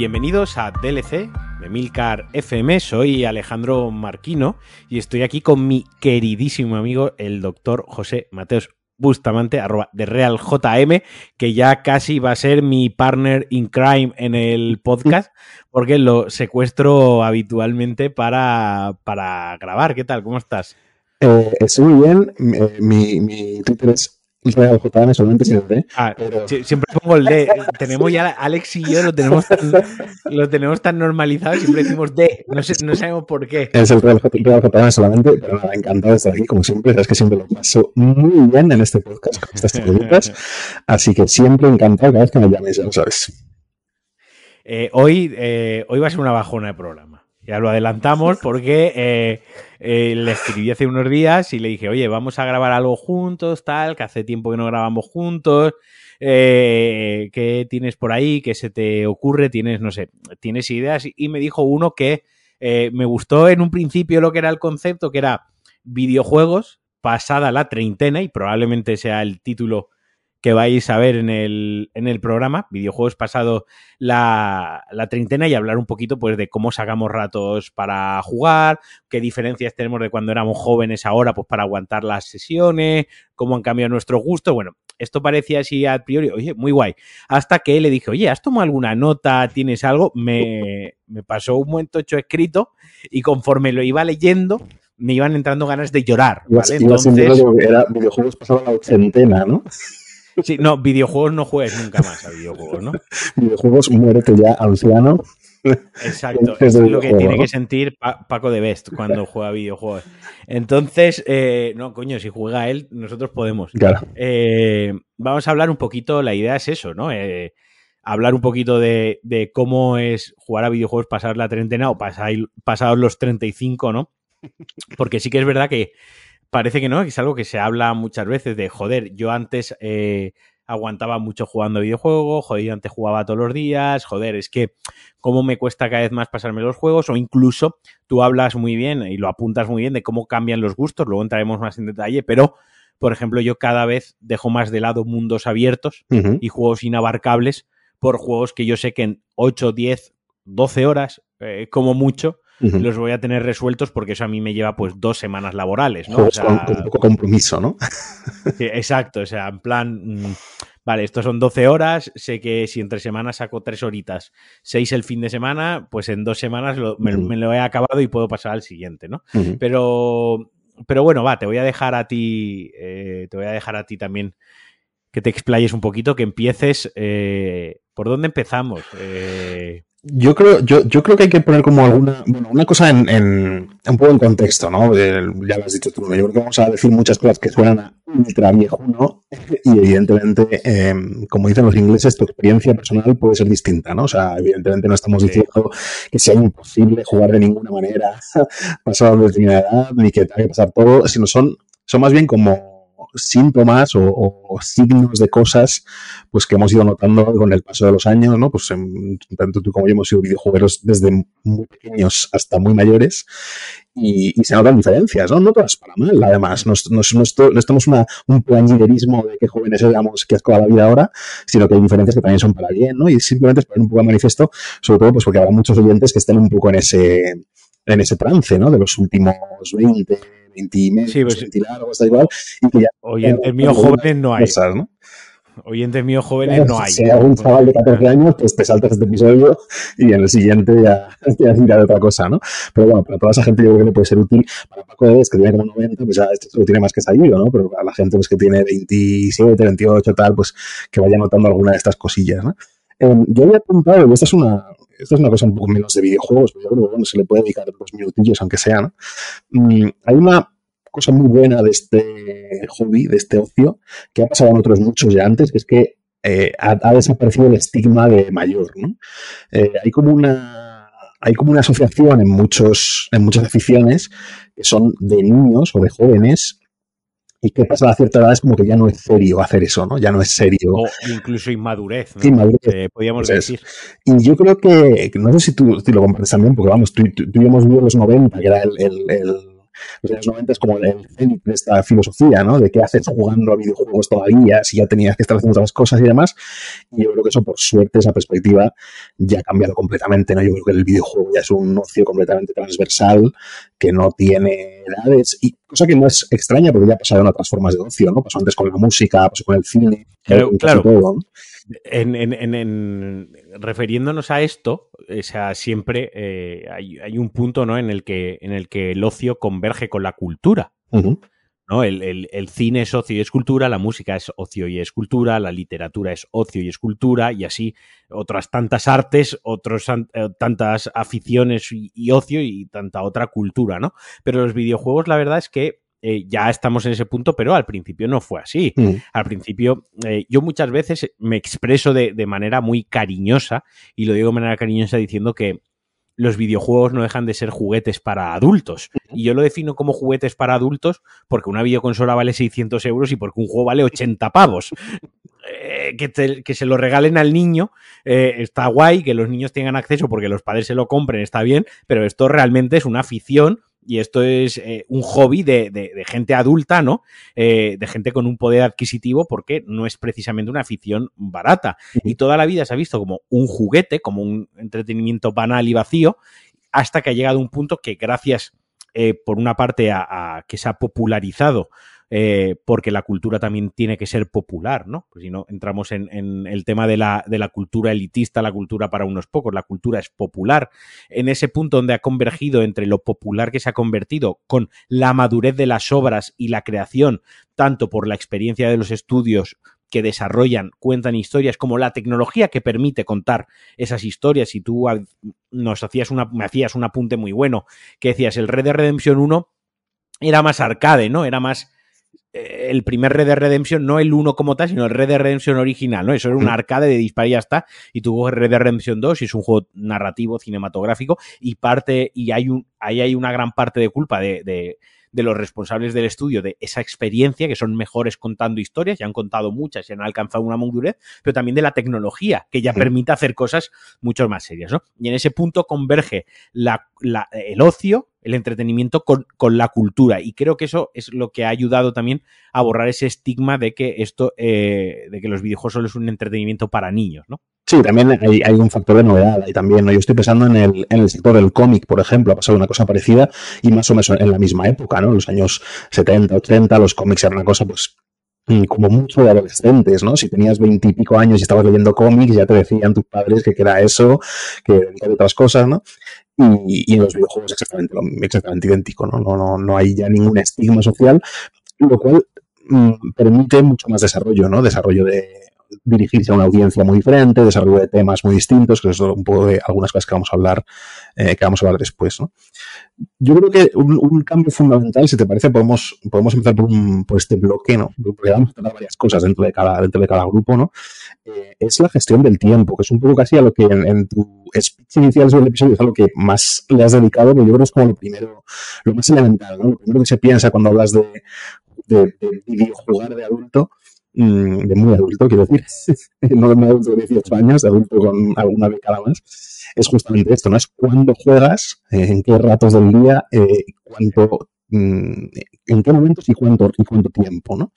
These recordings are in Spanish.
Bienvenidos a DLC de Milcar FM, soy Alejandro Marquino y estoy aquí con mi queridísimo amigo el doctor José Mateos Bustamante, arroba de Real JM, que ya casi va a ser mi partner in crime en el podcast, porque lo secuestro habitualmente para, para grabar. ¿Qué tal? ¿Cómo estás? Eh, estoy muy bien. Mi, mi Twitter es Real JM solamente sin el D. Ah, Siempre pongo el D. tenemos ya, Alex y yo lo tenemos tan, lo tenemos tan normalizado, siempre decimos D. No, sé, no sabemos por qué. Es el Real, JM solamente, pero nada, encantado de estar aquí, como siempre. Sabes que siempre lo paso muy bien en este podcast con estas preguntas. Así que siempre encantado cada vez que me llames, ya lo sabes. Eh, hoy, eh, hoy va a ser una bajona de programa. Ya lo adelantamos porque eh, eh, le escribí hace unos días y le dije, oye, vamos a grabar algo juntos, tal, que hace tiempo que no grabamos juntos. Eh, ¿Qué tienes por ahí? ¿Qué se te ocurre? ¿Tienes, no sé, tienes ideas? Y me dijo uno que me gustó en un principio lo que era el concepto, que era videojuegos pasada la treintena, y probablemente sea el título que vais a ver en el, en el programa, videojuegos pasado la, la, treintena y hablar un poquito pues de cómo sacamos ratos para jugar, qué diferencias tenemos de cuando éramos jóvenes ahora pues para aguantar las sesiones, cómo han cambiado nuestros gustos, bueno, esto parecía así a priori, oye, muy guay. Hasta que le dije, oye, ¿has tomado alguna nota? ¿Tienes algo? Me, me pasó un momento hecho escrito y conforme lo iba leyendo, me iban entrando ganas de llorar. ¿vale? Entonces, era videojuegos pasado la ochentena, ¿no? Sí, no, videojuegos no juegues nunca más a videojuegos, ¿no? videojuegos, muérete ya, anciano. Exacto, es lo que tiene que sentir Paco de Best cuando juega videojuegos. Entonces, eh, no, coño, si juega él, nosotros podemos. Claro. Eh, vamos a hablar un poquito, la idea es eso, ¿no? Eh, hablar un poquito de, de, cómo es jugar a videojuegos, pasar la treintena o pasar, pasados los 35, ¿no? Porque sí que es verdad que parece que no, que es algo que se habla muchas veces de, joder, yo antes eh, aguantaba mucho jugando videojuegos, joder, yo antes jugaba todos los días, joder, es que cómo me cuesta cada vez más pasarme los juegos, o incluso tú hablas muy bien y lo apuntas muy bien de cómo cambian los gustos, luego entraremos más en detalle, pero, por ejemplo, yo cada vez dejo más de lado mundos abiertos y juegos inabarcables por juegos que yo sé que en 8, 10, 12 horas, eh, como mucho, los voy a tener resueltos porque eso a mí me lleva pues dos semanas laborales, ¿no? O sea, con, un poco compromiso, ¿no? sí, exacto, o sea, en plan, mm, vale, estos son 12 horas, sé que si entre semanas saco tres horitas, seis el fin de semana, pues en dos semanas me, lo he acabado y puedo pasar al siguiente, ¿no? Pero, pero bueno, va, te voy a dejar a ti, eh, te voy a dejar a ti también que te explayes un poquito, que empieces. Eh, ¿Por dónde empezamos? Eh, yo creo, yo, yo creo que hay que poner como alguna, bueno, una cosa en, en un poco en contexto, ¿no? ya lo has dicho tú, yo creo que vamos a decir muchas cosas que suenan a ultra viejo, ¿no? Y evidentemente, eh, como dicen los ingleses, tu experiencia personal puede ser distinta, ¿no? O sea, evidentemente no estamos diciendo que sea imposible jugar de ninguna manera pasado de determinada edad, ni que tenga que pasar todo, sino son, son más bien como síntomas o, signos de cosas pues que hemos ido notando con el paso de los años, ¿no? Pues tanto tú como yo hemos sido videojuegos desde muy pequeños hasta muy mayores y, se notan diferencias, ¿no? No todas para mal, además. No, no, no, estamos una, un plañiderismo de qué jóvenes éramos, que toda la vida ahora, sino que hay diferencias que también son para bien, ¿no? Y simplemente es poner un poco de manifiesto, sobre todo pues porque habrá muchos oyentes que estén un poco en ese en ese trance, ¿no? De los últimos 20, 20 y medio, sí, pues, 20 largos, está igual. Y que ya, Oyentes míos jóvenes no hay. Cosas, ¿no? Oyentes míos jóvenes no hay. Si hay algún chaval de 14 años, pues te saltas este episodio y en el siguiente ya, ya de otra cosa, ¿no? Pero bueno, para toda esa gente yo creo que le puede ser útil. Para Paco de que tiene como 90, pues ya esto lo tiene más que salido, ¿no? Pero para la gente pues, que tiene 27, 28, tal, pues que vaya notando alguna de estas cosillas, ¿no? Eh, yo había apuntado, y esta es una, esta es una cosa un poco menos de videojuegos, pero yo creo que bueno, se le puede dedicar dos minutillos, aunque sea, ¿no? Mm, hay una cosa muy buena de este hobby, de este ocio, que ha pasado en otros muchos ya antes, que es que eh, ha, desaparecido el estigma de mayor, ¿no? Eh, hay como una hay como una asociación en muchos en muchas aficiones que son de niños o de jóvenes y que pasa a cierta edad es como que ya no es serio hacer eso, ¿no? Ya no es serio. O incluso inmadurez, ¿no? Inmadurez. podríamos decir. Y yo creo que, no sé si tú, lo compartes también, porque vamos, tú, tú, y hemos vivido los 90, que era el, el, los años 90 es como el cenit de esta filosofía, ¿no? De qué haces jugando a videojuegos todavía, si ya tenías que estar haciendo otras cosas y demás. Y yo creo que eso, por suerte, esa perspectiva ya ha cambiado completamente, ¿no? Yo creo que el videojuego ya es un ocio completamente transversal, que no tiene edades, y cosa que no es extraña porque ya en otras formas de ocio, ¿no? Pasó antes con la música, pasó con el cine, claro, claro. Todo, ¿no? En, en, en, refiriéndonos a esto, o sea, siempre eh, hay, hay, un punto ¿no? en, el que, en el que el ocio converge con la cultura. ¿no? El, el, el, cine es ocio y es cultura, la música es ocio y es cultura, la literatura es ocio y es cultura, y así otras tantas artes, otras eh, tantas aficiones y, y ocio y tanta otra cultura, ¿no? Pero los videojuegos, la verdad es que eh, ya estamos en ese punto, pero al principio no fue así. Mm. Al principio, eh, yo muchas veces me expreso de, de, manera muy cariñosa, y lo digo de manera cariñosa diciendo que los videojuegos no dejan de ser juguetes para adultos. Y yo lo defino como juguetes para adultos porque una videoconsola vale 600 euros y porque un juego vale 80 pavos. Eh, que, te, que, se lo regalen al niño eh, está guay, que los niños tengan acceso porque los padres se lo compren, está bien, pero esto realmente es una afición y esto es eh, un hobby de, de, de, gente adulta, ¿no? Eh, de gente con un poder adquisitivo porque no es precisamente una afición barata. Y toda la vida se ha visto como un juguete, como un entretenimiento banal y vacío, hasta que ha llegado un punto que gracias, eh, por una parte, a, a que se ha popularizado eh, porque la cultura también tiene que ser popular, ¿no? Pues si no, entramos en, el tema de la, de la, cultura elitista, la cultura para unos pocos, la cultura es popular. En ese punto donde ha convergido entre lo popular que se ha convertido con la madurez de las obras y la creación, tanto por la experiencia de los estudios que desarrollan, cuentan historias, como la tecnología que permite contar esas historias. Y tú nos hacías una, me hacías un apunte muy bueno, que decías, el Red de Redemption 1 era más arcade, ¿no? Era más el primer Red Dead Redemption, no el 1 como tal, sino el Red Dead Redemption original, ¿no? Eso era un arcade de disparo y ya está. Y tuvo Red Dead Redemption 2 y es un juego narrativo, cinematográfico, y parte, y hay un, ahí hay una gran parte de culpa de, de, de los responsables del estudio de esa experiencia, que son mejores contando historias, ya han contado muchas y han alcanzado una madurez, pero también de la tecnología, que ya sí. permite hacer cosas mucho más serias, ¿no? Y en ese punto converge la, la, el ocio, el entretenimiento con, con, la cultura. Y creo que eso es lo que ha ayudado también a borrar ese estigma de que esto, eh, de que los videojuegos solo es un entretenimiento para niños, ¿no? Sí, también hay, hay, un factor de novedad y también, ¿no? Yo estoy pensando en el, en el sector del cómic, por ejemplo, ha pasado una cosa parecida y más o menos en la misma época, ¿no? En los años 70, 80, los cómics eran una cosa, pues, como mucho de adolescentes, ¿no? Si tenías veintipico años y estabas leyendo cómics, ya te decían tus padres que, era eso, que dedicaba otras cosas, ¿no? Y, y, en los videojuegos exactamente, exactamente idéntico, ¿no? No, no, no hay ya ningún estigma social, lo cual mmm, permite mucho más desarrollo, ¿no? Desarrollo de dirigirse a una audiencia muy diferente, desarrollo de temas muy distintos, que es un poco de algunas cosas que vamos a hablar, eh, que vamos a hablar después, ¿no? Yo creo que un, un, cambio fundamental, si te parece, podemos, podemos empezar por, un, por este bloque, ¿no? Porque vamos a tratar varias cosas dentro de cada, dentro de cada grupo, ¿no? Eh, es la gestión del tiempo, que es un poco casi a lo que en, en tu speech inicial sobre el episodio es a lo que más le has dedicado, que yo creo que es como lo primero, lo más elemental, ¿no? Lo primero que se piensa cuando hablas de, de, de videojugar de adulto, de muy adulto, quiero decir, no de muy adulto de 18 años, de adulto con alguna década más, es justamente esto, ¿no? Es cuándo juegas, eh, en qué ratos del día, eh, cuánto, mm, en qué momentos y cuánto, y cuánto tiempo, ¿no?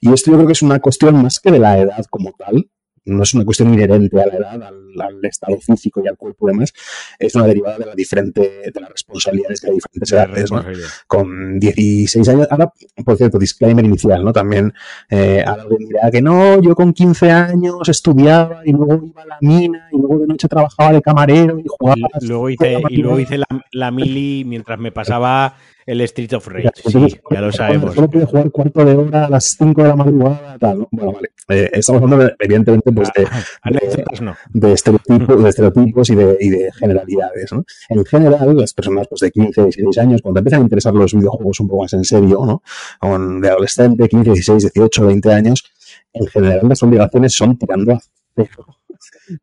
Y esto yo creo que es una cuestión más que de la edad como tal, no es una cuestión inherente a la edad, al, al, estado físico y al cuerpo y demás, es una derivada de la diferente, de las responsabilidades que hay diferentes edades, ¿no? Con 16 años, ahora, por cierto, disclaimer inicial, ¿no? También, eh, alguien dirá que no, yo con 15 años estudiaba y luego iba a la mina y luego de noche trabajaba de camarero y jugaba. Y luego hice, y luego hice la, la mili mientras me pasaba el Street of Rage, sí, ya lo sabemos. Solo puede jugar cuarto de hora a las 5 de la madrugada, tal, ¿no? Bueno, vale. Eh, estamos hablando, de, evidentemente, pues de, ah, de, no. de, estereotipos, de estereotipos y de, y de generalidades, ¿no? En general, las personas pues, de 15, 16 años, cuando empiezan a interesar los videojuegos un poco más en serio, ¿no? Con de adolescente, 15, 16, 18, 20 años, en general las obligaciones son tirando a cero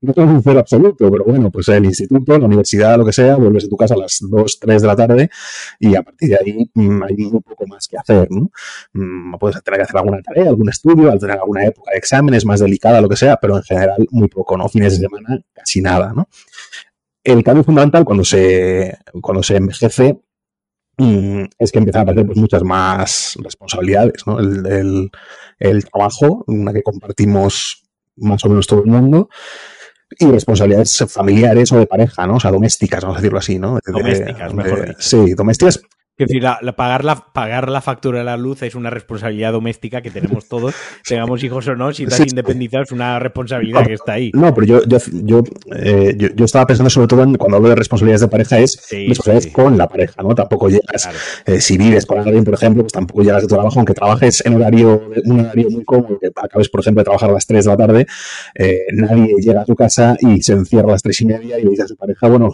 no tengo un cero absoluto, pero bueno, pues el instituto, la universidad, lo que sea, vuelves a tu casa a las 2, 3 de la tarde y a partir de ahí mmm, hay muy poco más que hacer, ¿no? Mmm, puedes tener que hacer alguna tarea, algún estudio, al tener alguna época de exámenes más delicada, lo que sea, pero en general muy poco, ¿no? Fines de semana, casi nada, ¿no? El cambio fundamental cuando se, cuando se envejece mm, es que empiezan a aparecer pues, muchas más responsabilidades, ¿no? El, el, trabajo, una que compartimos más o menos todo el mundo, y responsabilidades familiares o de pareja, ¿no? O sea, domésticas, vamos a decirlo así, ¿no? Domésticas, mejor dicho. Sí, domésticas, es decir, la, pagar, la, pagar la factura de la luz es una responsabilidad doméstica que tenemos todos, tengamos hijos o no, si estás independizado es una responsabilidad que está ahí. No, pero yo, yo, yo, eh, yo, estaba pensando sobre todo en, cuando hablo de responsabilidades de pareja es responsabilidades con la pareja, ¿no? Tampoco llegas, eh, si vives con alguien, por ejemplo, pues tampoco llegas de tu trabajo, aunque trabajes en horario, un horario muy cómodo, que acabes, por ejemplo, de trabajar a las 3 de la tarde, eh, nadie llega a tu casa y se encierra a las 3 y media y le dice a su pareja, bueno,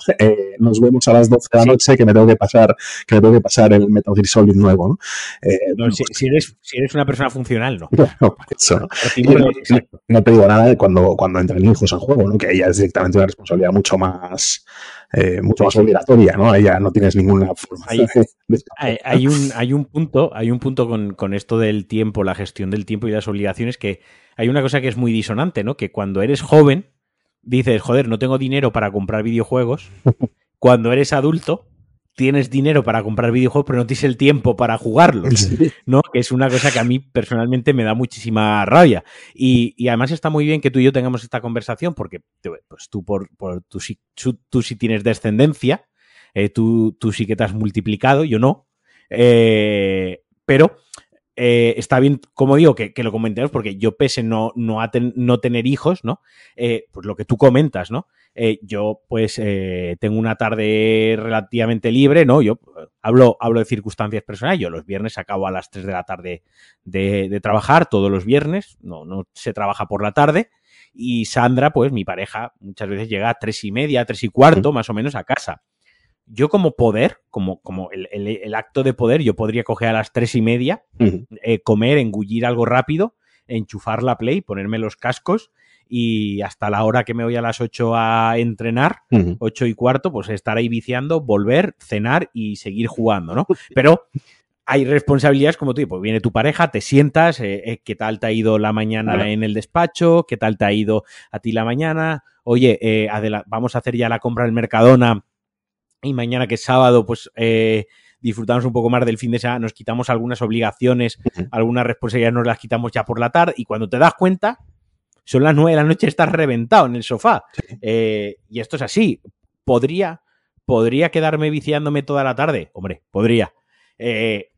nos vemos a las 12 de la noche que me tengo que pasar, que me tengo que pasar el Metal Gear Solid nuevo, ¿no? Eh, si, eres, si, eres, una persona funcional, no. No, te digo nada de cuando, cuando entran hijos en juego, ¿no? Que ahí es directamente una responsabilidad mucho más, eh, mucho más obligatoria, ¿no? Ahí ya no tienes ninguna forma. Hay, hay, un, hay un punto, hay un punto con, con esto del tiempo, la gestión del tiempo y las obligaciones, que hay una cosa que es muy disonante, ¿no? Que cuando eres joven, dices, joder, no tengo dinero para comprar videojuegos. Cuando eres adulto, tienes dinero para comprar videojuegos, pero no tienes el tiempo para jugarlos, ¿no? Que es una cosa que a mí personalmente me da muchísima rabia. Y, además está muy bien que tú y yo tengamos esta conversación, porque pues tú, por, por tú, sí, tú, sí tienes descendencia, eh, tú, tú, sí que te has multiplicado, yo no. Eh, pero eh, está bien, como digo, que, lo comentemos, porque yo pese no, no, no tener hijos, ¿no? pues lo que tú comentas, ¿no? Eh, yo pues eh, tengo una tarde relativamente libre, ¿no? Yo eh, hablo, hablo de circunstancias personales, yo los viernes acabo a las 3 de la tarde de, trabajar, todos los viernes, no, no se trabaja por la tarde, y Sandra, pues mi pareja, muchas veces llega a tres y media, tres y cuarto, más o menos, a casa. Yo como poder, como, como el, acto de poder, yo podría coger a las tres y media, comer, engullir algo rápido, enchufar la play, ponerme los cascos y hasta la hora que me voy a las 8 a entrenar, 8 y cuarto, pues estar ahí viciando, volver, cenar y seguir jugando, ¿no? Pero hay responsabilidades como tú, pues viene tu pareja, te sientas, eh, eh, qué tal te ha ido la mañana en el despacho, qué tal te ha ido a ti la mañana, oye, eh, vamos a hacer ya la compra del Mercadona y mañana que es sábado, pues disfrutamos un poco más del fin de semana, nos quitamos algunas obligaciones, algunas responsabilidades nos las quitamos ya por la tarde y cuando te das cuenta, son las nueve de la noche, estás reventado en el sofá. Eh, y esto es así. ¿Podría, ¿Podría quedarme viciándome toda la tarde? Hombre, podría. Eh,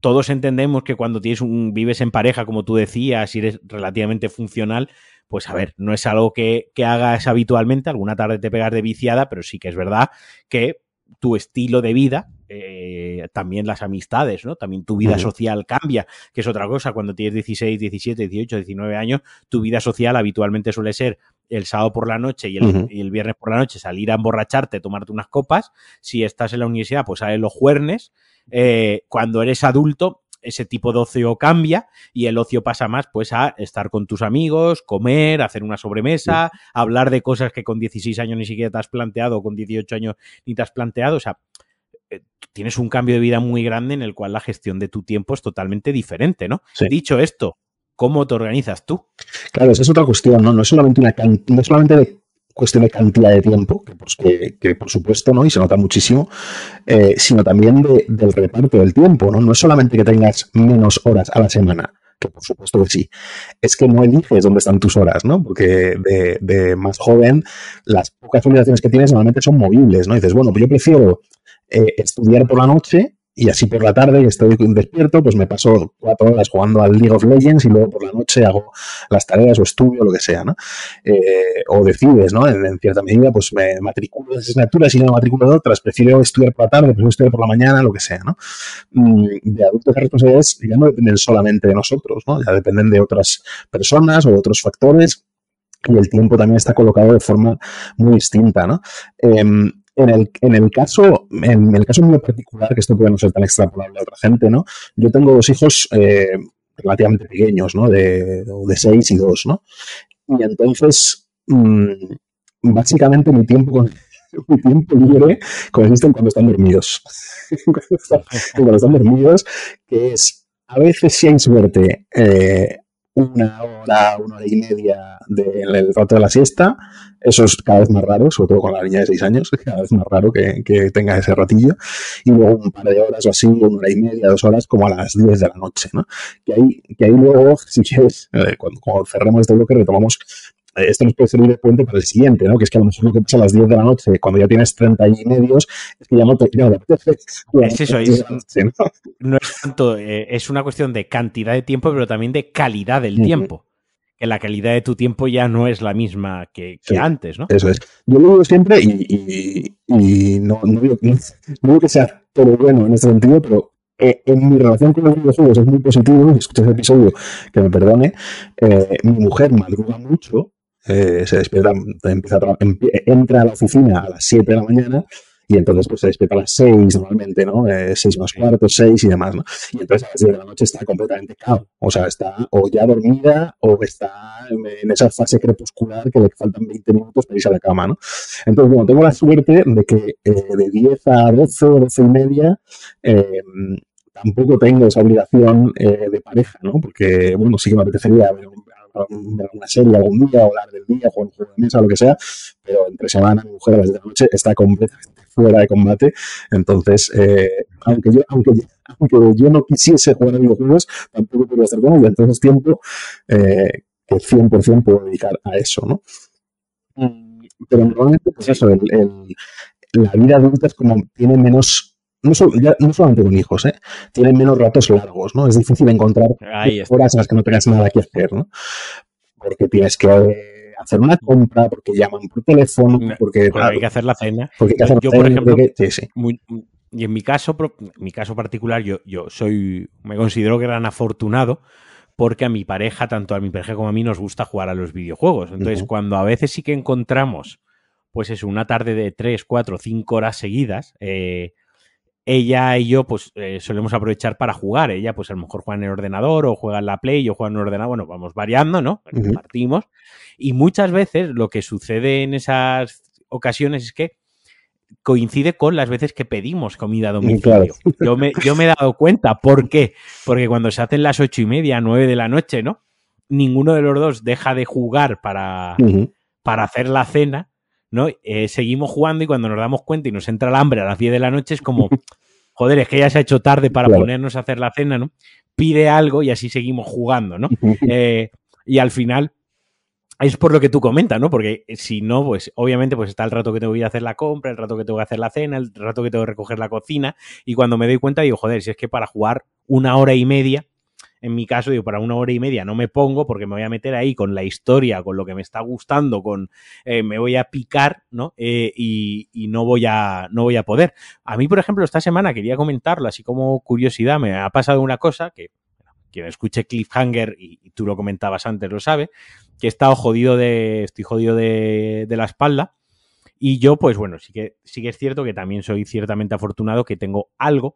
todos entendemos que cuando tienes un, vives en pareja, como tú decías, y eres relativamente funcional, pues a ver, no es algo que, que hagas habitualmente. Alguna tarde te pegas de viciada, pero sí que es verdad que tu estilo de vida eh, también las amistades, ¿no? También tu vida social cambia, que es otra cosa. Cuando tienes 16, 17, 18, 19 años, tu vida social habitualmente suele ser el sábado por la noche y el, viernes por la noche salir a emborracharte, tomarte unas copas. Si estás en la universidad, pues salen los juernes. Eh, cuando eres adulto, ese tipo de ocio cambia y el ocio pasa más pues a estar con tus amigos, comer, hacer una sobremesa, hablar de cosas que con 16 años ni siquiera te has planteado, o con 18 años ni te has planteado, o sea, eh, tienes un cambio de vida muy grande en el cual la gestión de tu tiempo es totalmente diferente, ¿no? Dicho esto, ¿cómo te organizas tú? Claro, esa es otra cuestión, ¿no? No es solamente una no es solamente de cuestión de cantidad de tiempo, que, pues, que, por supuesto, ¿no? Y se nota muchísimo, eh, sino también del reparto del tiempo, ¿no? No es solamente que tengas menos horas a la semana, que por supuesto que sí, es que no eliges dónde están tus horas, ¿no? Porque de, de más joven, las pocas obligaciones que tienes normalmente son movibles, ¿no? dices, bueno, pues yo prefiero eh, estudiar por la noche y así por la tarde estoy despierto, pues me paso cuatro horas jugando al League of Legends y luego por la noche hago las tareas o estudio, lo que sea, ¿no? Eh, o decides, ¿no? En, cierta medida, pues me matriculo de asignaturas y no me matriculo de otras, prefiero estudiar por la tarde, prefiero estudiar por la mañana, lo que sea, ¿no? Mm, de adultos las responsabilidades ya no dependen solamente de nosotros, ¿no? Ya dependen de otras personas o de otros factores y el tiempo también está colocado de forma muy distinta, ¿no? Em, en el, en el caso, en el caso mío particular, que esto puede no ser tan extrapolable a otra gente, ¿no? Yo tengo dos hijos eh, relativamente pequeños, ¿no? De, de seis y dos, ¿no? Y entonces, mm, básicamente mi tiempo mi tiempo libre consiste en cuando están dormidos. cuando, están, dormidos, que es, a veces si hay suerte, eh, una hora, una hora y media del rato de la siesta. Eso es cada vez más raro, sobre todo con la niña de seis años, cada vez más raro que, que tenga ese ratillo. Y luego un par de horas o así, una hora y media, dos horas, como a las 10 de la noche, ¿no? Que ahí, que ahí luego, si quieres, eh, cuando, cuando cerremos este bloque, retomamos esto nos puede servir de puente para el siguiente, ¿no? Que es que a lo mejor lo que pasa a las 10 de la noche, cuando ya tienes 30 y medios, es que ya no te, ya no Es eso, es, ¿no? es tanto, eh, es una cuestión de cantidad de tiempo, pero también de calidad del tiempo. Que la calidad de tu tiempo ya no es la misma que, antes, ¿no? Eso es. Yo lo digo siempre y, y, no, no, digo, no, que sea todo bueno en este sentido, pero eh, en mi relación con los videojuegos es muy positivo, si escuchas el episodio, que me perdone, eh, mi mujer madruga mucho eh, se despierta, empieza a entra a la oficina a las 7 de la mañana y entonces pues se despierta a las 6 normalmente, ¿no? Eh, 6 más cuarto, 6 y demás, ¿no? Y entonces a las 10 de la noche está completamente cao. O sea, está o ya dormida o está en esa fase crepuscular que le faltan 20 minutos para irse a la cama, ¿no? Entonces, bueno, tengo la suerte de que eh, de 10 a 12, 12 y media, eh, tampoco tengo esa obligación eh, de pareja, ¿no? Porque, bueno, sí que me apetecería ver ver alguna serie algún día, o hablar del día, jugar un juego de mesa, lo que sea, pero entre semana mi mujer a las de la noche está completamente fuera de combate. Entonces, eh, aunque, yo, aunque, aunque yo no quisiese jugar a videojuegos, tampoco podría estar con ella. Entonces, tiempo eh, que 100% puedo dedicar a eso, ¿no? Mm, pero normalmente, pues eso, el, la vida adulta es como tiene menos no, no, solamente con hijos, ¿eh? tienen menos ratos largos, ¿no? Es difícil encontrar horas en las que no tengas nada que hacer, ¿no? Porque tienes que hacer una compra, porque llaman por teléfono, porque... hay que hacer la cena. Porque hay que hacer yo, por ejemplo, sí, sí. y en mi caso, mi caso particular, yo, yo soy, me considero gran afortunado porque a mi pareja, tanto a mi pareja como a mí, nos gusta jugar a los videojuegos. Entonces, cuando a veces sí que encontramos, pues es una tarde de 3, 4, 5 horas seguidas, eh, ella y yo pues eh, solemos aprovechar para jugar. Ella pues a lo mejor juega en el ordenador o juega en la Play, yo juego en el ordenador, bueno, vamos variando, ¿no? Compartimos. Y muchas veces lo que sucede en esas ocasiones es que coincide con las veces que pedimos comida a domicilio. Yo, me, yo me he dado cuenta. ¿Por qué? Porque cuando se hacen las ocho y media, nueve de la noche, ¿no? Ninguno de los dos deja de jugar para, para hacer la cena ¿no? Eh, seguimos jugando y cuando nos damos cuenta y nos entra el hambre a las 10 de la noche es como, joder, es que ya se ha hecho tarde para ponernos a hacer la cena, ¿no? Pide algo y así seguimos jugando, ¿no? Eh, y al final es por lo que tú comentas, ¿no? Porque si no, pues obviamente pues está el rato que tengo que ir a hacer la compra, el rato que tengo que hacer la cena, el rato que tengo que recoger la cocina y cuando me doy cuenta digo, joder, si es que para jugar una hora y media en mi caso, digo, para una hora y media no me pongo porque me voy a meter ahí con la historia, con lo que me está gustando, con eh, me voy a picar, ¿no? Eh, y, no voy a no voy a poder. A mí, por ejemplo, esta semana quería comentarlo, así como curiosidad, me ha pasado una cosa que quien escuche Cliffhanger, y, tú lo comentabas antes, lo sabe, que he estado jodido de, estoy jodido de, de la espalda. Y yo, pues bueno, sí que, sí que es cierto que también soy ciertamente afortunado que tengo algo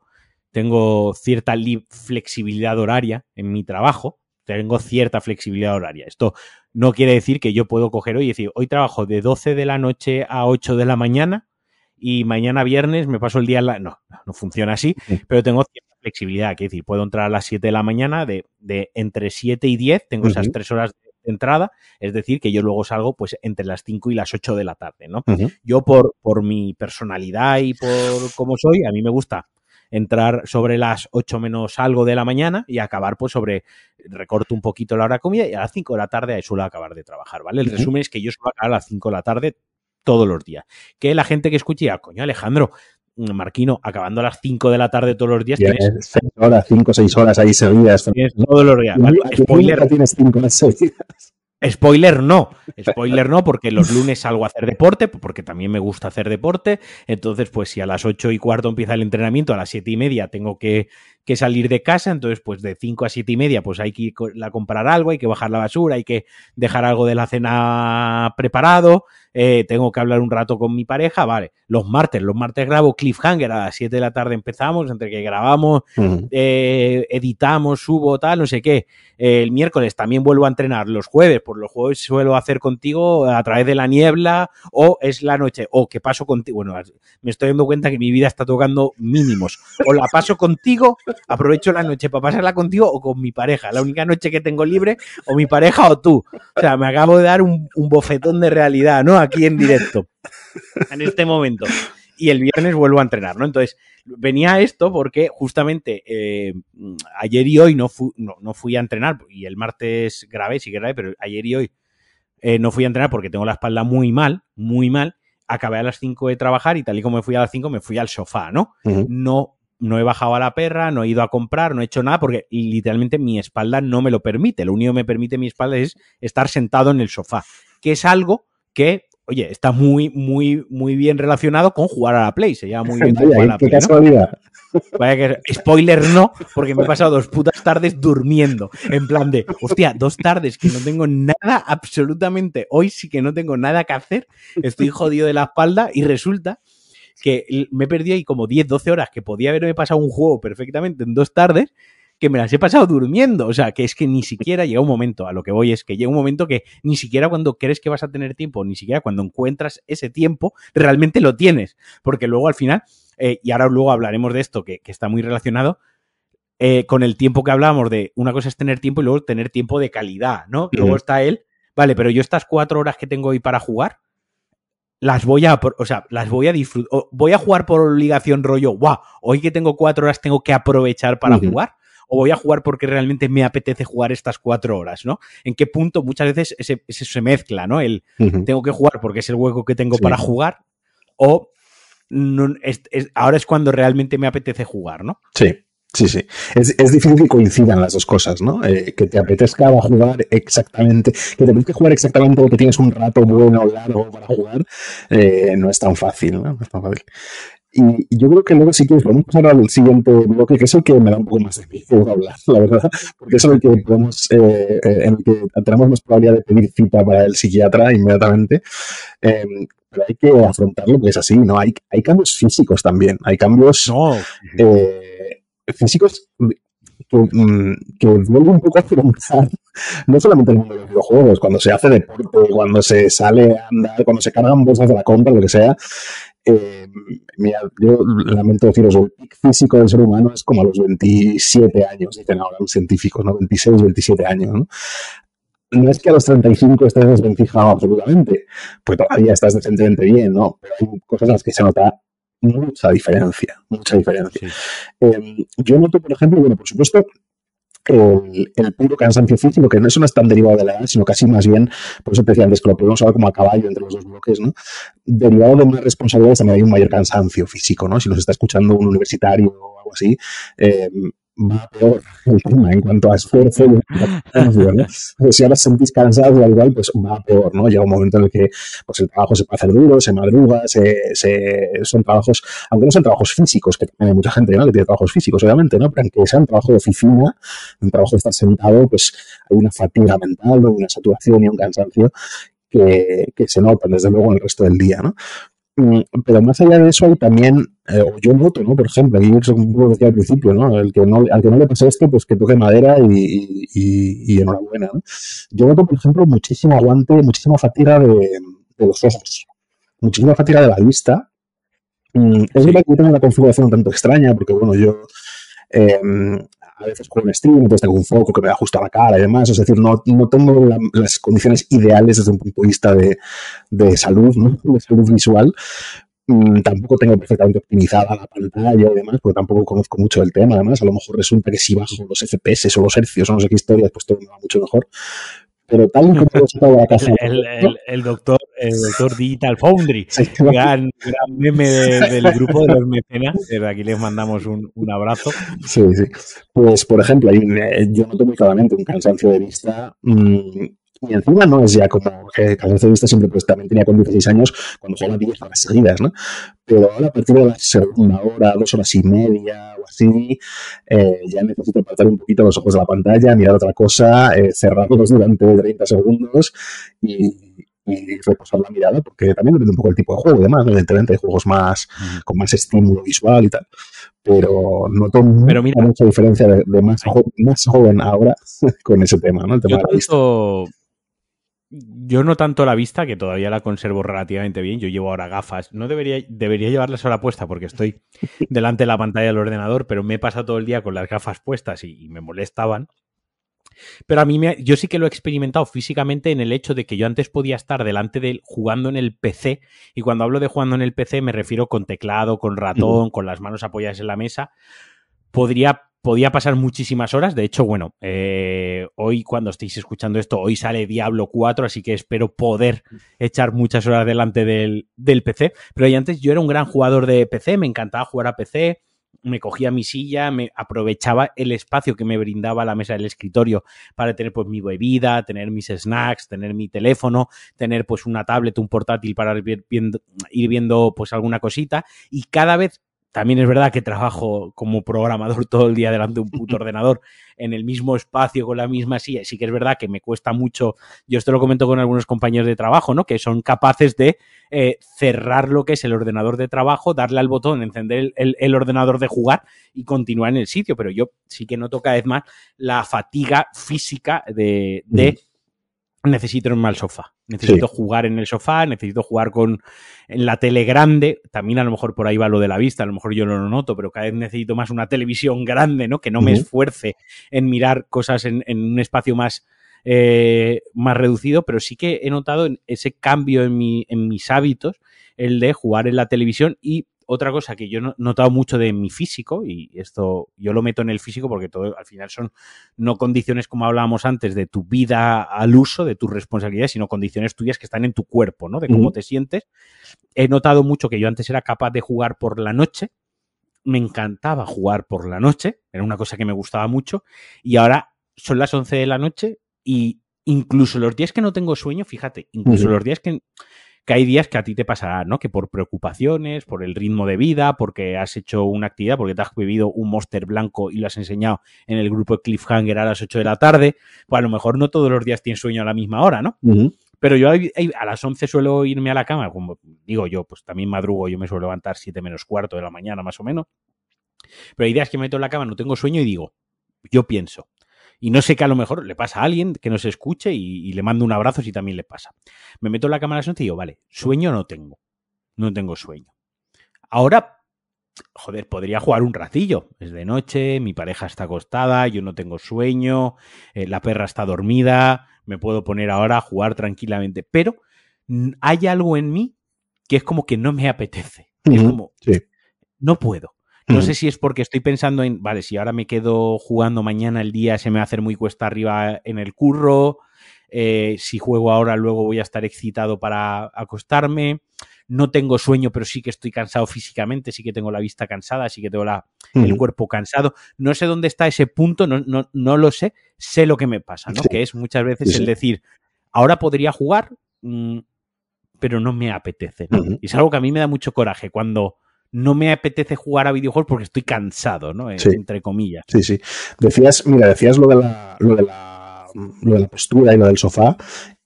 tengo cierta flexibilidad horaria en mi trabajo, tengo cierta flexibilidad horaria. Esto no quiere decir que yo puedo coger hoy y decir, hoy trabajo de 12 de la noche a 8 de la mañana y mañana viernes me paso el día en la... No, no funciona así, pero tengo cierta flexibilidad. Quiere decir, puedo entrar a las 7 de la mañana, de, de entre 7 y 10, tengo esas 3 horas de entrada, es decir, que yo luego salgo pues entre las 5 y las 8 de la tarde, ¿no? Yo por, por mi personalidad y por cómo soy, a mí me gusta entrar sobre las 8 menos algo de la mañana y acabar pues sobre, recorto un poquito la hora de comida y a las 5 de la tarde suelo acabar de trabajar, ¿vale? El resumen es que yo suelo acabar a las 5 de la tarde todos los días. Que la gente que escuche, coño Alejandro, mm, Marquino, acabando a las 5 de la tarde todos los días. Tienes 6 horas, 5 o 6 horas ahí seguidas. Tienes todos los días. ¿vale? Spoiler. Tienes 5 horas seguidas. Spoiler no, spoiler no, porque los lunes salgo a hacer deporte, porque también me gusta hacer deporte. Entonces, pues si a las ocho y cuarto empieza el entrenamiento, a las siete y media tengo que, que salir de casa. Entonces, pues de cinco a siete y media, pues hay que ir a comprar algo, hay que bajar la basura, hay que dejar algo de la cena preparado. Eh, tengo que hablar un rato con mi pareja, vale. Los martes, los martes grabo Cliffhanger, a las 7 de la tarde empezamos, entre que grabamos, eh, editamos, subo, tal, no sé qué. el miércoles también vuelvo a entrenar, los jueves, por los jueves suelo hacer contigo a través de la niebla, o es la noche, o que paso contigo, bueno, me estoy dando cuenta que mi vida está tocando mínimos, o la paso contigo, aprovecho la noche para pasarla contigo o con mi pareja, la única noche que tengo libre, o mi pareja o tú. O sea, me acabo de dar un, un bofetón de realidad, ¿no? Aquí en directo, en este momento. Y el viernes vuelvo a entrenar, ¿no? Entonces, venía esto porque justamente eh, ayer y hoy no, no, fui a entrenar y el martes grabé, sí grabé, pero ayer y hoy eh, no fui a entrenar porque tengo la espalda muy mal, muy mal. Acabé a las 5 de trabajar y tal y como me fui a las 5 me fui al sofá, ¿no? No no he bajado a la perra, no he ido a comprar, no he hecho nada porque literalmente mi espalda no me lo permite. Lo único que me permite mi espalda es estar sentado en el sofá, que es algo que, oye, está muy, muy, muy bien relacionado con jugar a la Play. Se llama muy bien jugar a la Play. Vaya que, spoiler no, porque me he pasado dos putas tardes durmiendo. En plan de, hostia, dos tardes que no tengo nada, absolutamente. Hoy sí que no tengo nada que hacer. Estoy jodido de la espalda y resulta que me perdí ahí como 10, 12 horas que podía haberme pasado un juego perfectamente en dos tardes, que me las he pasado durmiendo. O sea, que es que ni siquiera llega un momento, a lo que voy es que llega un momento que ni siquiera cuando crees que vas a tener tiempo, ni siquiera cuando encuentras ese tiempo, realmente lo tienes. Porque luego al final, eh, y ahora luego hablaremos de esto, que, está muy relacionado, eh, con el tiempo que hablábamos de una cosa es tener tiempo y luego tener tiempo de calidad, ¿no? Luego está él, vale, pero yo estas cuatro horas que tengo hoy para jugar, las voy a, o sea, las voy a disfrutar, voy a jugar por obligación rollo, guau, hoy que tengo cuatro horas tengo que aprovechar para jugar, o voy a jugar porque realmente me apetece jugar estas cuatro horas, ¿no? ¿En qué punto muchas veces ese, se mezcla, ¿no? El tengo que jugar porque es el hueco que tengo para jugar, o ahora es cuando realmente me apetece jugar, ¿no? Sí. Sí, sí. Es, es, difícil que coincidan las dos cosas, ¿no? Eh, que te apetezca jugar exactamente, que te apetezca jugar exactamente o que tienes un rato bueno, largo para jugar, eh, no es tan fácil, ¿no? No es tan fácil. Y, yo creo que luego, si quieres, podemos pasar al siguiente bloque, que es el que me da un poco más de miedo hablar, la verdad, porque es el que podemos, eh, en el que tenemos más probabilidad de pedir cita para el psiquiatra inmediatamente. Em, pero hay que afrontarlo porque es así, ¿no? Hay, hay cambios físicos también, hay cambios. No físicos que, mm, que vuelve un poco a afrontar no solamente el mundo de los videojuegos, cuando se hace deporte, cuando se sale a andar, cuando se cargan bolsas de la compra, lo que sea. Eh, mira, yo lamento deciros, el pic físico del ser humano es como a los 27 años, dicen ahora los científicos, ¿no? 26, 27 años, ¿no? no es que a los 35 estés desvencijado absolutamente, pues todavía estás decentemente bien, ¿no? Pero hay cosas en las que se nota mucha diferencia, mucha diferencia. Em, yo noto, por ejemplo, bueno, por supuesto, el, el, puro cansancio físico, que no es no es tan derivado de la edad, sino casi más bien, por eso te decía antes que lo podemos hablar como a caballo entre los dos bloques, ¿no? Derivado de más responsabilidades también hay un mayor cansancio físico, ¿no? Si nos está escuchando un universitario o algo así, eh, va peor el tema en cuanto a esfuerzo y si ahora sentís cansados al igual, pues va peor, ¿no? Llega un momento en el que pues, el trabajo se puede hacer duro, se madruga, se, se, son trabajos, aunque no sean trabajos físicos, que también hay mucha gente ¿no? que tiene trabajos físicos, obviamente, ¿no? Pero aunque sean trabajo de oficina, un trabajo de estar sentado, pues hay una fatiga mental, una saturación y un cansancio que, que, se notan desde luego en el resto del día, ¿no? Mm, pero más allá de eso hay también, eh, yo noto, ¿no? Por ejemplo, aquí como decía al principio, ¿no? El que no, al que no le pase esto, pues que toque madera y, y, enhorabuena, ¿no? Yo noto, por ejemplo, muchísimo aguante, muchísima fatiga de, de los ojos, muchísima fatiga de la vista. Mm, es verdad que yo tengo una configuración un tanto extraña, porque bueno, yo eh, a veces juego en stream, entonces tengo un foco que me da justo a la cara y demás. Es decir, no, no tengo las condiciones ideales desde un punto de vista de, de salud, ¿no? de salud visual. Mm, tampoco tengo perfectamente optimizada la pantalla y demás, porque tampoco conozco mucho del tema. Además, a lo mejor resulta que si bajo los FPS o los hercios o no sé qué historias, pues todo me va mucho mejor. Pero tal y como he la casa. El, el, el, doctor, el doctor Digital Foundry, gran, gran, meme del grupo de los mecenas. Desde aquí les mandamos un, un, abrazo. Sí, sí. Pues, por ejemplo, eh, yo noto muy claramente un cansancio de vista mmm, y encima no es ya como que de vista siempre pues también tenía con 16 años cuando jugaba 10 horas seguidas, ¿no? Pero ahora a partir de la segunda hora, dos horas y media o así, eh, ya necesito apartar un poquito los ojos de la pantalla, mirar otra cosa, eh, cerrarlos durante 30 segundos y, y reposar la mirada, porque también depende un poco del tipo de juego y demás, evidentemente hay juegos más con más estímulo visual y tal, pero noto pero mucha diferencia de, más, joven, ahora con ese tema, ¿no? El tema yo, yo no tanto la vista, que todavía la conservo relativamente bien, yo llevo ahora gafas, no debería, debería llevarlas ahora puesta porque estoy delante de la pantalla del ordenador, pero me he pasado todo el día con las gafas puestas y me molestaban. Pero a mí me, yo sí que lo he experimentado físicamente en el hecho de que yo antes podía estar delante de él jugando en el PC y cuando hablo de jugando en el PC me refiero con teclado, con ratón, con las manos apoyadas en la mesa. Podría podía pasar muchísimas horas. De hecho, bueno, eh, hoy cuando estéis escuchando esto, hoy sale Diablo 4, así que espero poder echar muchas horas delante del, del PC. Pero antes yo era un gran jugador de PC, me encantaba jugar a PC me cogía mi silla, me aprovechaba el espacio que me brindaba la mesa del escritorio para tener pues mi bebida, tener mis snacks, tener mi teléfono, tener pues una tablet, un portátil para ir viendo, ir viendo pues alguna cosita y cada vez también es verdad que trabajo como programador todo el día delante de un puto ordenador en el mismo espacio con la misma silla. Sí que es verdad que me cuesta mucho, yo esto lo comento con algunos compañeros de trabajo, ¿no? Que son capaces de eh, cerrar lo que es el ordenador de trabajo, darle al botón, encender el, ordenador de jugar y continuar en el sitio. Pero yo sí que noto cada vez más la fatiga física de, de necesito irme al sofá. Necesito jugar en el sofá, necesito jugar con en la tele grande. También a lo mejor por ahí va lo de la vista, a lo mejor yo no lo noto, pero cada vez necesito más una televisión grande, ¿no? Que no me esfuerce en mirar cosas en, un espacio más, eh, más reducido, pero sí que he notado ese cambio en, mi, en mis hábitos, el de jugar en la televisión y otra cosa que yo he notado mucho de mi físico, y esto yo lo meto en el físico porque todo al final son no condiciones como hablábamos antes de tu vida al uso, de tus responsabilidades, sino condiciones tuyas que están en tu cuerpo, ¿no? De cómo te sientes. He notado mucho que yo antes era capaz de jugar por la noche, me encantaba jugar por la noche, era una cosa que me gustaba mucho, y ahora son las 11 de la noche y incluso los días que no tengo sueño, fíjate, incluso los días que que hay días que a ti te pasará, ¿no? Que por preocupaciones, por el ritmo de vida, porque has hecho una actividad, porque te has bebido un monster blanco y lo has enseñado en el grupo de Cliffhanger a las 8 de la tarde, pues a lo mejor no todos los días tienes sueño a la misma hora, ¿no? Pero yo a las 11 suelo irme a la cama, como digo yo, pues también madrugo, yo me suelo levantar 7 menos cuarto de la mañana más o menos. Pero hay días que me meto en la cama, no tengo sueño y digo, yo pienso, y no sé qué a lo mejor le pasa a alguien que nos escuche y, le mando un abrazo si también le pasa. Me meto en la cámara de y digo, vale, sueño no tengo. No tengo sueño. Ahora, joder, podría jugar un ratillo. Es de noche, mi pareja está acostada, yo no tengo sueño, eh, la perra está dormida, me puedo poner ahora a jugar tranquilamente. Pero hay algo en mí que es como que no me apetece. Es como, no puedo. No sé si es porque estoy pensando en, vale, si ahora me quedo jugando mañana el día, se me va a hacer muy cuesta arriba en el curro. Eh, si juego ahora, luego voy a estar excitado para acostarme. No tengo sueño, pero sí que estoy cansado físicamente, sí que tengo la vista cansada, sí que tengo la, el cuerpo cansado. No sé dónde está ese punto, no, no, no lo sé, sé lo que me pasa, ¿no? Que es muchas veces el decir, ahora podría jugar, mm, pero no me apetece, Y es algo que a mí me da mucho coraje cuando no me apetece jugar a videojuegos porque estoy cansado, ¿no? Entre comillas. Sí, sí. Decías, mira, decías lo de la, lo de la, lo de la postura y lo del sofá.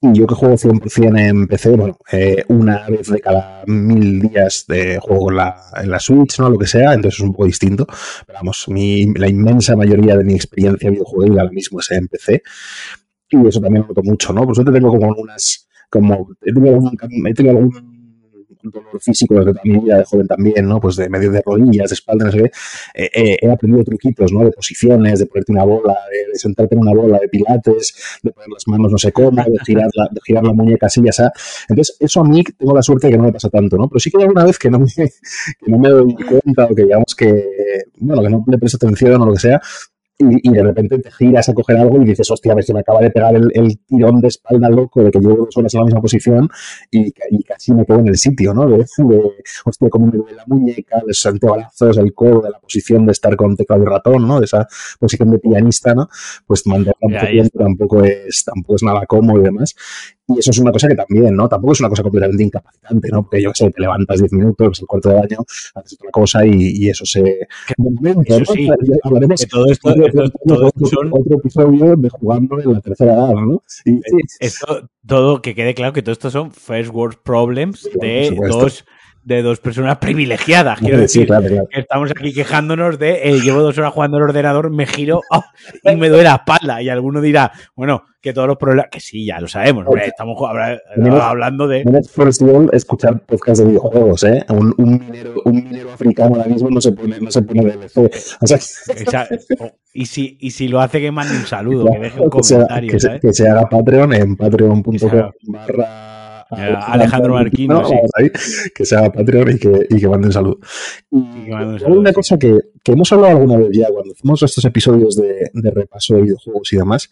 Y yo que juego 100% en PC, bueno, eh, una vez de cada mil días de juego en la, en la Switch, ¿no? Lo que sea, entonces es un poco distinto. Pero vamos, mi, la inmensa mayoría de mi experiencia videojuego ahora mismo es en PC. Y eso también lo noto mucho, ¿no? Por suerte tengo como unas, como, he tenido he tenido algún dolor físico desde mi vida de joven también, ¿no? Pues de medio de rodillas, de espalda, no sé qué. Eh, eh, he aprendido truquitos, ¿no? De posiciones, de ponerte una bola, de, sentarte en una bola de pilates, de poner las manos no sé cómo, de girar la, de girar la muñeca así, ya sea. Entonces, eso a mí tengo la suerte de que no me pasa tanto, ¿no? Pero sí que hay alguna vez que no me, que no me doy cuenta o que digamos que, bueno, que no le presto atención o lo que sea, y, de repente te giras a coger algo y dices, hostia, a ver me acaba de pegar el, tirón de espalda loco de que llevo dos horas en la misma posición y, casi me quedo en el sitio, ¿no? De, de hostia, como me duele la muñeca, los antebrazos, el codo, de la posición de estar con teclado y ratón, ¿no? De esa posición de pianista, ¿no? Pues mantenerla un tampoco es, tampoco es nada cómodo y demás. Y eso es una cosa que también, ¿no? Tampoco es una cosa completamente incapacitante, ¿no? Porque yo qué sé, te levantas 10 minutos, al cuarto de baño, haces otra cosa y, y eso se. De momento, eso sí, hablaremos de todo esto, otro, esto, todo esto son... otro episodio de jugando en la tercera edad, ¿no? Y, esto, todo, que quede claro que todo esto son first world problems sí, de dos de dos personas privilegiadas. Quiero decir, sí, claro, claro. estamos aquí quejándonos de eh, llevo dos horas jugando al ordenador, me giro oh, y me duele la espalda. Y alguno dirá, bueno, que todos los problemas, que sí, ya lo sabemos, hombre, estamos hablando de. No escuchar podcast de videojuegos, ¿eh? Un, un, minero, un minero africano ahora mismo no se pone, no se pone DLC. O sea, y, si, y si lo hace, que mande un saludo, que deje un comentario. Que, se, que se haga Patreon en patreon.com barra Alejandro Marquino, ¿no? sí. ahí, que sea Patreon y que, y que mande un saludo. Y, una cosa que, que, hemos hablado alguna vez ya cuando hacemos estos episodios de, de repaso de videojuegos y demás,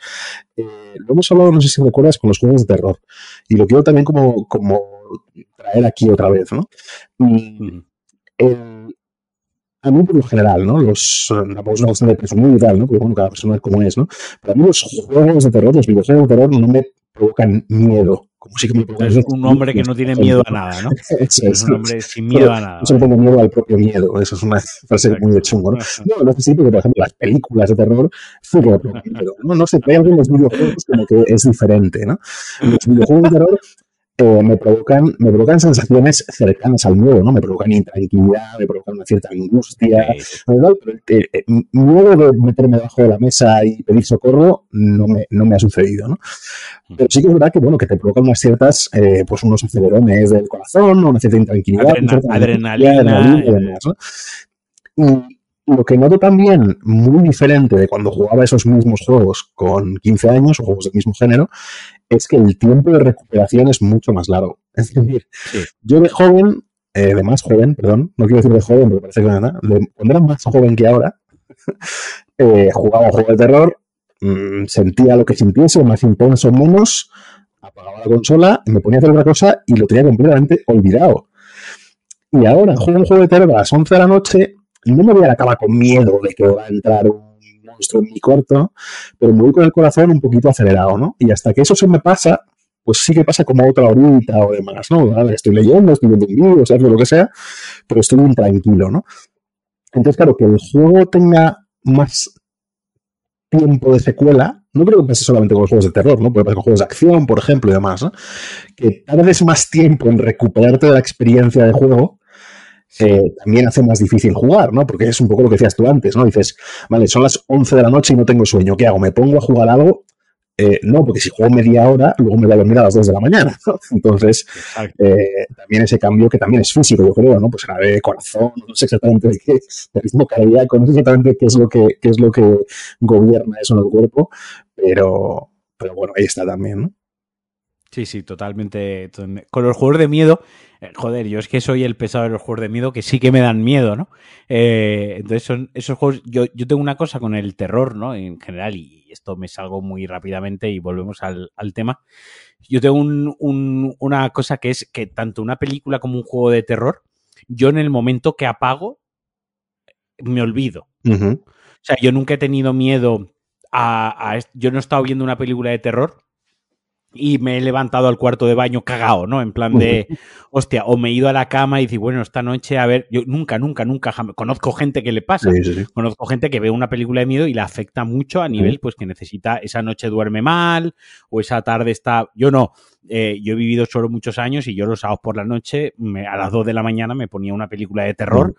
eh, lo hemos hablado, no sé si recuerdas, con los juegos de terror. Y lo quiero también como, como traer aquí otra vez, ¿no? Mm. El, a mí por lo general, ¿no? Los, tampoco es una cuestión de tal, ¿no? Porque bueno, cada persona es como es, ¿no? Pero a mí los juegos de terror, los videojuegos de terror no me provocan miedo. Como si que me provocan es un hombre que no tiene miedo a nada, ¿no? Eso, es un hombre sin miedo a nada. Se pongo miedo al propio miedo. Eso es una frase muy de chungo, ¿no? No, no sé si porque, por ejemplo, las películas de terror sí que me provocan miedo. No, no sé, hay algo en los videojuegos como que es diferente, ¿no? Los videojuegos de terror eh, me, provocan, me provocan sensaciones cercanas al miedo, ¿no? Me provocan intranquilidad, me provocan una cierta angustia. Pero el, el, miedo de meterme debajo de la mesa y pedir socorro no me, no me ha sucedido, ¿no? Pero sí que es verdad que, bueno, que te provocan unas ciertas, eh, pues unos acelerones del corazón, una cierta intranquilidad. Adrena, cierta adrenalina. adrenalina y demás, ¿no? Y, lo que noto también muy diferente de cuando jugaba esos mismos juegos con 15 años o juegos del mismo género es que el tiempo de recuperación es mucho más largo. Es decir, sí. yo de joven, eh, de más joven, perdón, no quiero decir de joven porque parece que nada, de, cuando era más joven que ahora, eh, jugaba un juego de terror, mmm, sentía lo que sintiese, más intenso o menos, apagaba la consola, me ponía a hacer otra cosa y lo tenía completamente olvidado. Y ahora juego un juego de terror a las 11 de la noche no me voy a la cama con miedo de que va a entrar un monstruo mi cuarto, pero me voy con el corazón un poquito acelerado, ¿no? Y hasta que eso se me pasa, pues sí que pasa como otra horita o demás, ¿no? Estoy leyendo, estoy viendo un vídeo, o lo que sea, pero estoy muy tranquilo, ¿no? Entonces, claro, que el juego tenga más tiempo de secuela, no creo que pase solamente con los juegos de terror, ¿no? Puede pasar con juegos de acción, por ejemplo, y demás, ¿no? Que tardes más tiempo en recuperarte de la experiencia de juego, eh, también hace más difícil jugar, ¿no? Porque es un poco lo que decías tú antes, ¿no? Dices, vale, son las 11 de la noche y no tengo sueño, ¿qué hago? ¿Me pongo a jugar algo? Eh, no, porque si juego media hora, luego me voy a dormir a las 2 de la mañana. ¿no? Entonces, eh, también ese cambio que también es físico, yo creo, ¿no? Pues era de corazón, no sé exactamente de qué, de ritmo cardíaco, no sé exactamente qué es lo que, qué es lo que gobierna eso en el cuerpo, pero, pero bueno, ahí está también, ¿no? Sí, sí, totalmente. Con los juegos de miedo, joder, yo es que soy el pesado de los juegos de miedo que sí que me dan miedo, ¿no? Eh, entonces son esos juegos, yo, yo, tengo una cosa con el terror, ¿no? En general, y esto me salgo muy rápidamente y volvemos al, al tema. Yo tengo un, un, una cosa que es que tanto una película como un juego de terror, yo en el momento que apago, me olvido. Uh -huh. O sea, yo nunca he tenido miedo a, a, Yo no he estado viendo una película de terror y me he levantado al cuarto de baño cagado, ¿no? En plan de, hostia, o me he ido a la cama y digo, bueno, esta noche, a ver, yo nunca, nunca, nunca, jamás, conozco gente que le pasa, sí, sí, sí. conozco gente que ve una película de miedo y la afecta mucho a nivel, pues que necesita, esa noche duerme mal, o esa tarde está, yo no, eh, yo he vivido solo muchos años y yo los sábados por la noche, me, a las 2 de la mañana me ponía una película de terror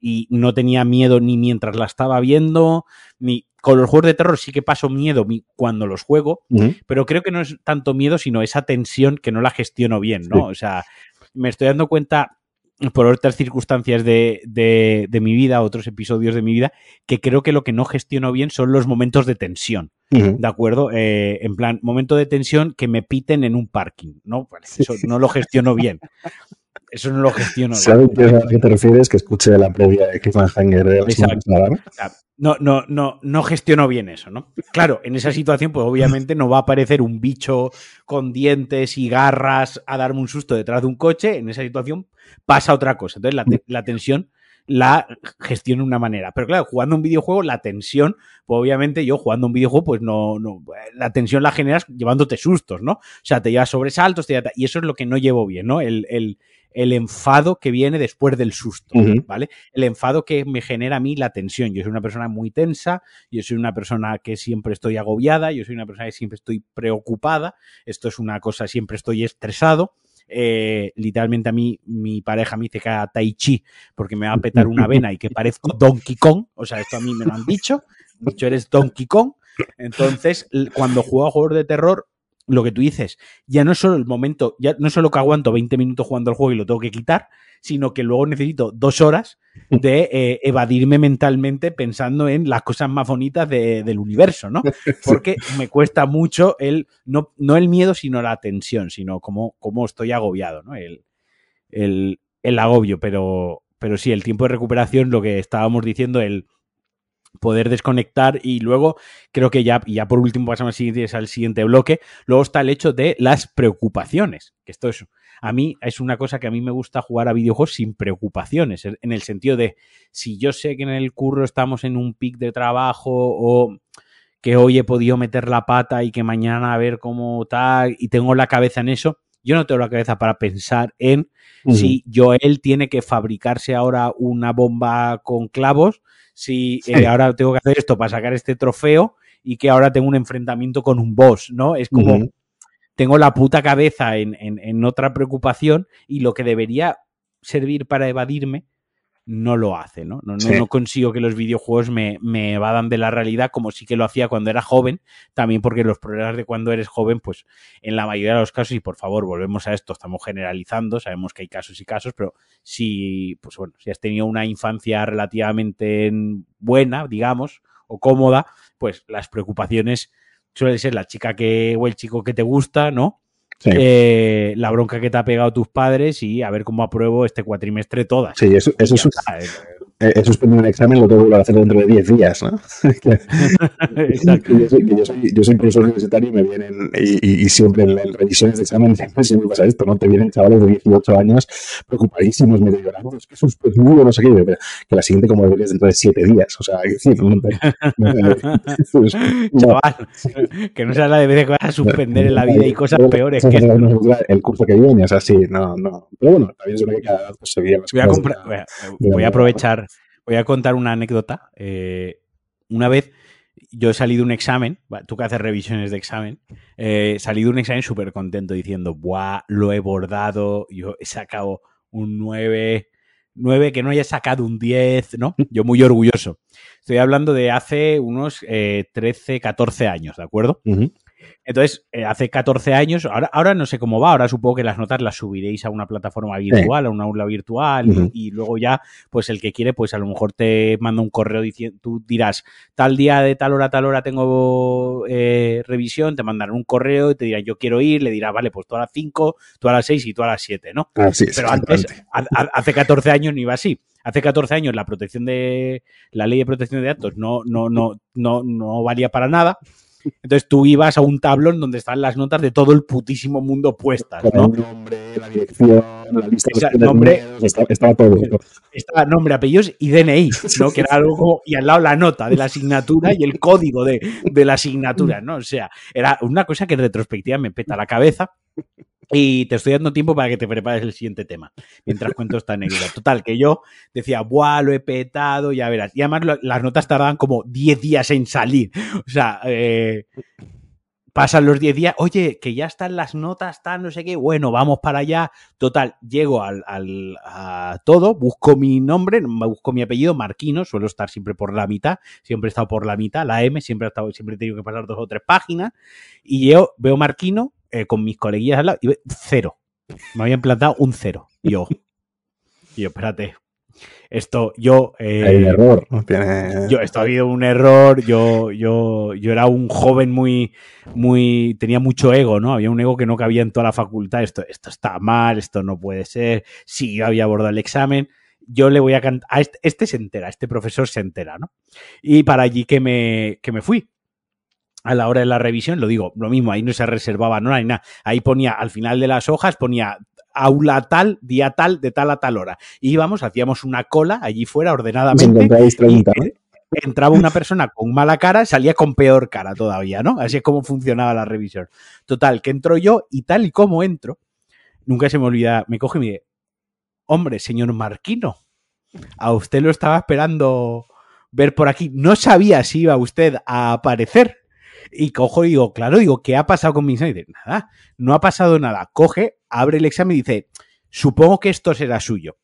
y no tenía miedo ni mientras la estaba viendo, ni con los juegos de terror sí que paso miedo cuando los juego, uh -huh. pero creo que no es tanto miedo, sino esa tensión que no la gestiono bien, ¿no? Sí. O sea, me estoy dando cuenta por otras circunstancias de, de, de, mi vida, otros episodios de mi vida, que creo que lo que no gestiono bien son los momentos de tensión. Uh -huh. ¿De acuerdo? Eh, en plan, momento de tensión que me piten en un parking, ¿no? Eso no lo gestiono bien. Eso no lo gestiono. ¿Sabes a qué te refieres? Que escuche la previa de Cliffhanger de no, no, no, no gestiono bien eso, ¿no? Claro, en esa situación, pues obviamente no va a aparecer un bicho con dientes y garras a darme un susto detrás de un coche. En esa situación pasa otra cosa. Entonces la, la tensión la gestiono de una manera. Pero claro, jugando un videojuego, la tensión, pues obviamente yo jugando un videojuego, pues no, no, la tensión la generas llevándote sustos, ¿no? O sea, te llevas sobresaltos, te y eso es lo que no llevo bien, ¿no? El, el, el enfado que viene después del susto, ¿vale? El enfado que me genera a mí la tensión. Yo soy una persona muy tensa, yo soy una persona que siempre estoy agobiada, yo soy una persona que siempre estoy preocupada, esto es una cosa, siempre estoy estresado. Eh, literalmente a mí, mi pareja me dice que haga tai chi porque me va a petar una vena y que parezco Donkey Kong. O sea, esto a mí me lo han dicho. Dicho, eres Donkey Kong. Entonces, cuando juego a juegos de terror, lo que tú dices, ya no es solo el momento, ya no es solo que aguanto 20 minutos jugando el juego y lo tengo que quitar, sino que luego necesito dos horas de eh, evadirme mentalmente pensando en las cosas más bonitas del universo, ¿no? Porque me cuesta mucho el, no, no el miedo, sino la tensión, sino cómo, cómo estoy agobiado, ¿no? El, el, el agobio, pero, pero sí, el tiempo de recuperación, lo que estábamos diciendo, el poder desconectar y luego creo que ya, y ya por último pasamos al siguiente bloque, luego está el hecho de las preocupaciones, que esto es, a mí es una cosa que a mí me gusta jugar a videojuegos sin preocupaciones, en el sentido de si yo sé que en el curro estamos en un pic de trabajo o que hoy he podido meter la pata y que mañana a ver cómo tal y tengo la cabeza en eso, yo no tengo la cabeza para pensar en si Joel tiene que fabricarse ahora una bomba con clavos si eh, ahora tengo que hacer esto para sacar este trofeo y que ahora tengo un enfrentamiento con un boss, ¿no? Es como, tengo la puta cabeza en, en, otra preocupación y lo que debería servir para evadirme no lo hace, ¿no? No, no, consigo que los videojuegos me, me, evadan de la realidad como sí que lo hacía cuando era joven, también porque los problemas de cuando eres joven, pues en la mayoría de los casos, y por favor, volvemos a esto, estamos generalizando, sabemos que hay casos y casos, pero si, pues bueno, si has tenido una infancia relativamente buena, digamos, o cómoda, pues las preocupaciones suelen ser la chica que, o el chico que te gusta, ¿no? Eh, la bronca que te ha pegado tus padres y a ver cómo apruebo este cuatrimestre todas. Sí, eso, eso es, he eh, suspendido un examen, lo tengo que hacer dentro de 10 días, ¿no? Exacto. Yo soy, yo, soy, yo, soy, profesor universitario y me vienen, y, y, siempre en, revisiones de examen siempre, siempre, pasa esto, ¿no? Te vienen chavales de 18 años preocupadísimos, medio llorando, es que suspendido, no sé qué, pero que la siguiente como deberías dentro de 7 días, o sea, decir, no, pues, Chaval, que no sea la de vez que vas a suspender en la vida y cosas peores que El curso que viene, o sea, sí, no, no. Pero bueno, también es una que cada vez se veía voy a, comprar, voy a aprovechar Voy a contar una anécdota. Eh, una vez yo he salido un examen, tú que haces revisiones de examen, eh, he salido un examen súper contento diciendo, ¡buah! Lo he bordado, yo he sacado un 9, 9 que no haya sacado un 10, ¿no? Yo muy orgulloso. Estoy hablando de hace unos 13, eh, 14 años, ¿de acuerdo? Entonces, eh, hace 14 años, ahora, ahora no sé cómo va, ahora supongo que las notas las subiréis a una plataforma virtual, a una aula virtual, y, luego ya, pues el que quiere, pues a lo mejor te manda un correo diciendo, tú dirás, tal día de tal hora tal hora tengo eh, revisión, te mandarán un correo y te dirán, yo quiero ir, le dirás, vale, pues tú a las 5, tú a las 6 y tú a las 7, ¿no? Pero antes, hace 14 años no iba así hace 14 años la protección de la ley de protección de datos no, no, no, no, no valía para nada. Entonces tú ibas a un tablón donde están las notas de todo el putísimo mundo puestas, ¿no? El nombre, la dirección, la lista de nombre, estaba, todo. Estaba nombre, apellidos y DNI, ¿no? Que era algo y al lado la nota de la asignatura y el código de, de la asignatura, ¿no? O sea, era una cosa que en retrospectiva me peta la cabeza. Y te estoy dando tiempo para que te prepares el siguiente tema, mientras cuento esta anécdota. Total, que yo decía, ¡buah, lo he petado! Ya verás. Y además las notas tardaban como 10 días en salir. O sea, eh, pasan los 10 días, oye, que ya están las notas, están no sé qué, bueno, vamos para allá. Total, llego al, al, a todo, busco mi nombre, busco mi apellido, Marquino, suelo estar siempre por la mitad, siempre he estado por la mitad, la M, siempre he, estado, siempre he tenido que pasar dos o tres páginas. Y yo veo Marquino, eh, con mis coleguillas al lado, y cero. Me habían plantado un cero. Y yo, y yo, espérate. Esto, yo. Eh, Hay un error. Yo, esto ha habido un error. Yo, yo, yo era un joven muy, muy. Tenía mucho ego, ¿no? Había un ego que no cabía en toda la facultad. Esto, esto está mal, esto no puede ser. Sí, yo había abordado el examen yo le voy a cantar, este, este, se entera, este profesor se entera, ¿no? Y para allí que me, que me fui a la hora de la revisión, lo digo, lo mismo, ahí no se reservaba, no hay nada. Ahí ponía, al final de las hojas, ponía aula tal, día tal, de tal a tal hora. Y íbamos, hacíamos una cola allí fuera ordenadamente. Y, entraba una persona con mala cara, salía con peor cara todavía, ¿no? Así es como funcionaba la revisión. Total, que entro yo y tal y como entro, nunca se me olvida, me coge y me dice, hombre, señor Marquino, a usted lo estaba esperando ver por aquí. No sabía si iba usted a aparecer. Y cojo y digo, claro, digo, ¿qué ha pasado con mi dice, nada, no ha pasado nada. Coge, abre el examen y dice, supongo que esto será suyo.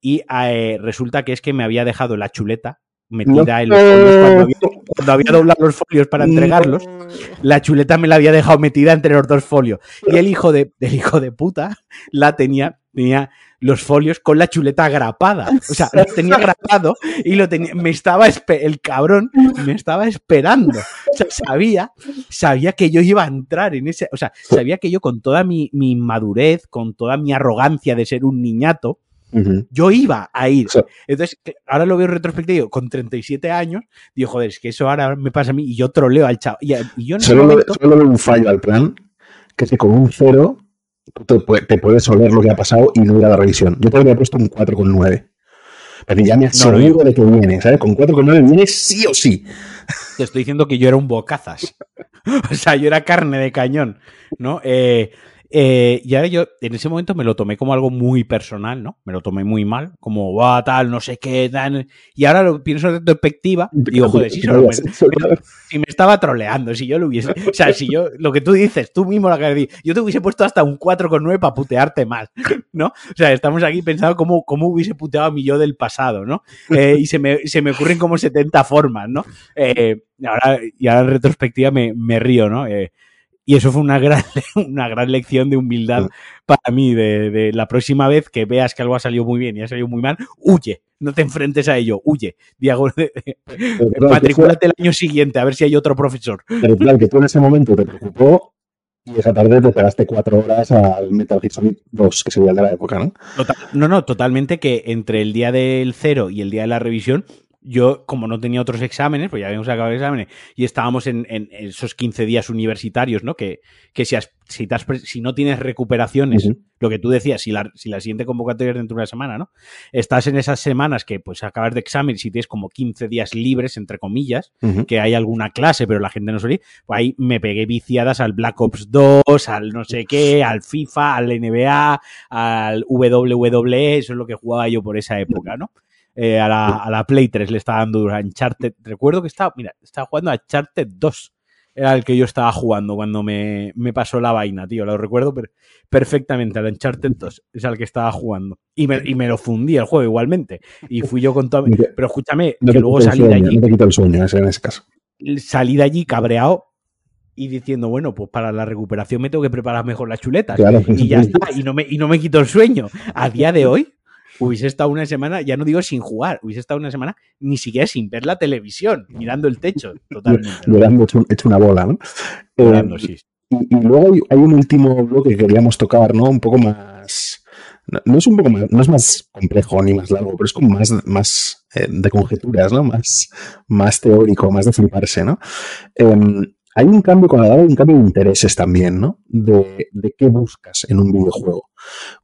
Y eh, resulta que es que me había dejado la chuleta metida en los folios cuando había, doblado los folios para entregarlos. La chuleta me la había dejado metida entre los dos folios. Y el hijo de, el hijo de puta la tenía, tenía los folios con la chuleta agrapada. O sea, lo tenía grapado y lo tenía, me estaba, el cabrón me estaba esperando. O sea, sabía, sabía que yo iba a entrar en ese, o sea, sabía que yo con toda mi, mi madurez, con toda mi arrogancia de ser un niñato, yo iba a ir. Entonces, ahora lo veo en retrospectivo, con 37 años, digo, joder, es que eso ahora me pasa a mí y yo troleo al chavo. Y, yo solo, momento... solo veo un fallo al plan, que es que con un cero te, te, puedes oler lo que ha pasado y no ir a la revisión. Yo te habría puesto un 4,9. Pero ya me aseguro no, de que viene, ¿sabes? Con 4,9 viene sí o sí. Te estoy diciendo que yo era un bocazas. o sea, yo era carne de cañón, ¿no? Eh, eh, y ahora yo en ese momento me lo tomé como algo muy personal, ¿no? Me lo tomé muy mal, como, va, tal, no sé qué, tal. Y ahora lo pienso en perspectiva y digo, joder, si, solo me, si me estaba troleando, si yo lo hubiese. O sea, si yo, lo que tú dices, tú mismo lo que dicho, yo te hubiese puesto hasta un 4,9 para putearte mal, ¿no? O sea, estamos aquí pensando cómo, cómo hubiese puteado a mi yo del pasado, ¿no? Eh, y se me, se me ocurren como 70 formas, ¿no? Eh, ahora, y ahora en retrospectiva me, me río, ¿no? Eh, y eso fue una gran, una gran lección de humildad para mí, de, la próxima vez que veas que algo ha salido muy bien y ha salido muy mal, huye, no te enfrentes a ello, huye. Matricúlate el año siguiente a ver si hay otro profesor. Pero claro, que tú en ese momento te preocupó y esa tarde te pegaste cuatro horas al Metal Gear Solid 2, que sería el de la época, ¿no? no, no, totalmente que entre el día del cero y el día de la revisión yo, como no tenía otros exámenes, pues ya habíamos acabado exámenes y estábamos en, esos 15 días universitarios, ¿no? Que, que si, si, si, no tienes recuperaciones, lo que tú decías, si la, si la siguiente convocatoria es dentro de una semana, ¿no? Estás en esas semanas que pues acabas de examen y tienes como 15 días libres, entre comillas, que hay alguna clase, pero la gente no suele pues ahí me pegué viciadas al Black Ops 2, al no sé qué, al FIFA, al NBA, al WWE, eso es lo que jugaba yo por esa época, ¿no? Eh, a, la, a, la, Play 3 le estaba dando duro a Uncharted. Recuerdo que estaba, mira, estaba jugando a Uncharted 2. Era el que yo estaba jugando cuando me, me pasó la vaina, tío. Lo recuerdo perfectamente. Al Uncharted 2 es al que estaba jugando. Y me, y me, lo fundí el juego igualmente. Y fui yo con todo. Pero escúchame, que luego salí de allí. No te quito el sueño, en ese caso. Salí de allí cabreado y diciendo, bueno, pues para la recuperación me tengo que preparar mejor las chuletas. y ya está, y no, me, y no me quito el sueño. A día de hoy, hubiese estado una semana, ya no digo sin jugar, hubiese estado una semana ni siquiera sin ver la televisión, mirando el techo, totalmente. Llorando hecho, hecho, una bola, ¿no? Llorando, eh, sí. Y, y, luego hay, un último bloque que queríamos tocar, ¿no? Un poco más. No, es un poco más, no es más complejo ni más largo, pero es como más, más eh, de conjeturas, ¿no? Más, más teórico, más de fliparse, ¿no? Eh, hay un cambio con la edad, hay un cambio de intereses también, ¿no? De, de, qué buscas en un videojuego.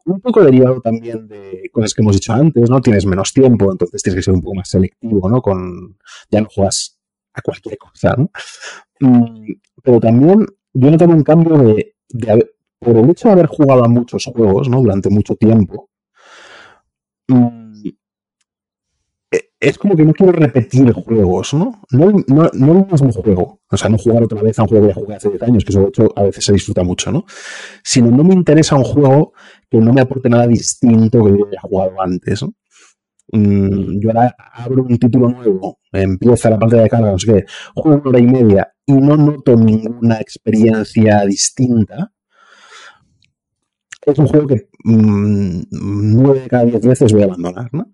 Un poco derivado también de cosas que hemos dicho antes, ¿no? Tienes menos tiempo, entonces tienes que ser un poco más selectivo, ¿no? Con, ya no juegas a cualquier cosa, ¿no? Mm, pero también yo noto un cambio de, de, por el hecho de haber jugado a muchos juegos, ¿no? Durante mucho tiempo, mmm, es como que no quiero repetir juegos, ¿no? No, no, no el mismo juego. O sea, no jugar otra vez a un juego que ya jugué hace 10 años, que de hecho a veces se disfruta mucho, ¿no? Sino no me interesa un juego que no me aporte nada distinto que yo haya jugado antes, ¿no? Mm, yo ahora abro un título nuevo, empieza la pantalla de carga, no sé qué, juego una hora y media y no noto ninguna experiencia distinta. Es un juego que mm, nueve de cada diez veces voy a abandonar, ¿no?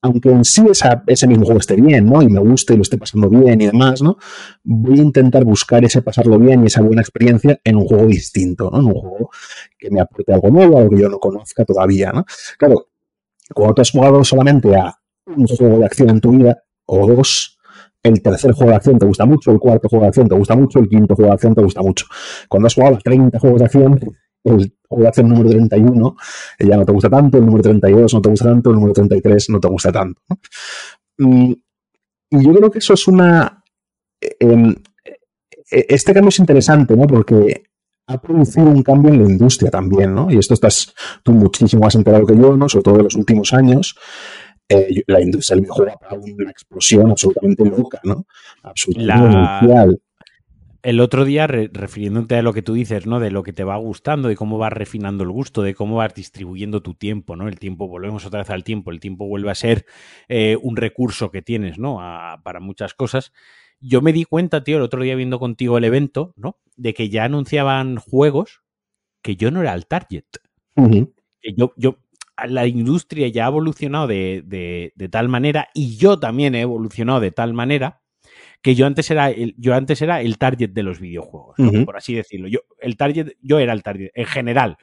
Aunque en sí ese mismo juego esté bien, ¿no? Y me guste y lo esté pasando bien y demás, ¿no? Voy a intentar buscar ese pasarlo bien y esa buena experiencia en un juego distinto, ¿no? En un juego que me aporte algo nuevo, algo que yo no conozca todavía, ¿no? Claro, cuando tú has jugado solamente a un juego de acción en tu vida, o dos, el tercer juego de acción te gusta mucho, el cuarto juego de acción te gusta mucho, el quinto juego de acción te gusta mucho. Cuando has jugado a 30 juegos de acción, el hace el número 31 ya no te gusta tanto, el número 32 no te gusta tanto, el número 33 no te gusta tanto. Mm, y yo creo que eso es una... Em, e, este cambio es interesante, ¿no? Porque ha producido un cambio en la industria también, ¿no? Y esto estás tú muchísimo más enterado que yo, ¿no? Sobre todo en los últimos años. Eh, la industria del videojuego ha dado una explosión absolutamente loca, ¿no? Absolutamente El otro día, refiriéndote a lo que tú dices, ¿no? De lo que te va gustando, de cómo vas refinando el gusto, de cómo vas distribuyendo tu tiempo, ¿no? El tiempo, volvemos otra vez al tiempo, el tiempo vuelve a ser eh, un recurso que tienes, ¿no? para muchas cosas. Yo me di cuenta, tío, el otro día viendo contigo el evento, ¿no? De que ya anunciaban juegos que yo no era el target. Que yo, yo, la industria ya ha evolucionado de, tal manera y yo también he evolucionado de tal manera que yo antes era el, yo antes era el target de los videojuegos, por así decirlo. Yo, el target, yo era el target, en general,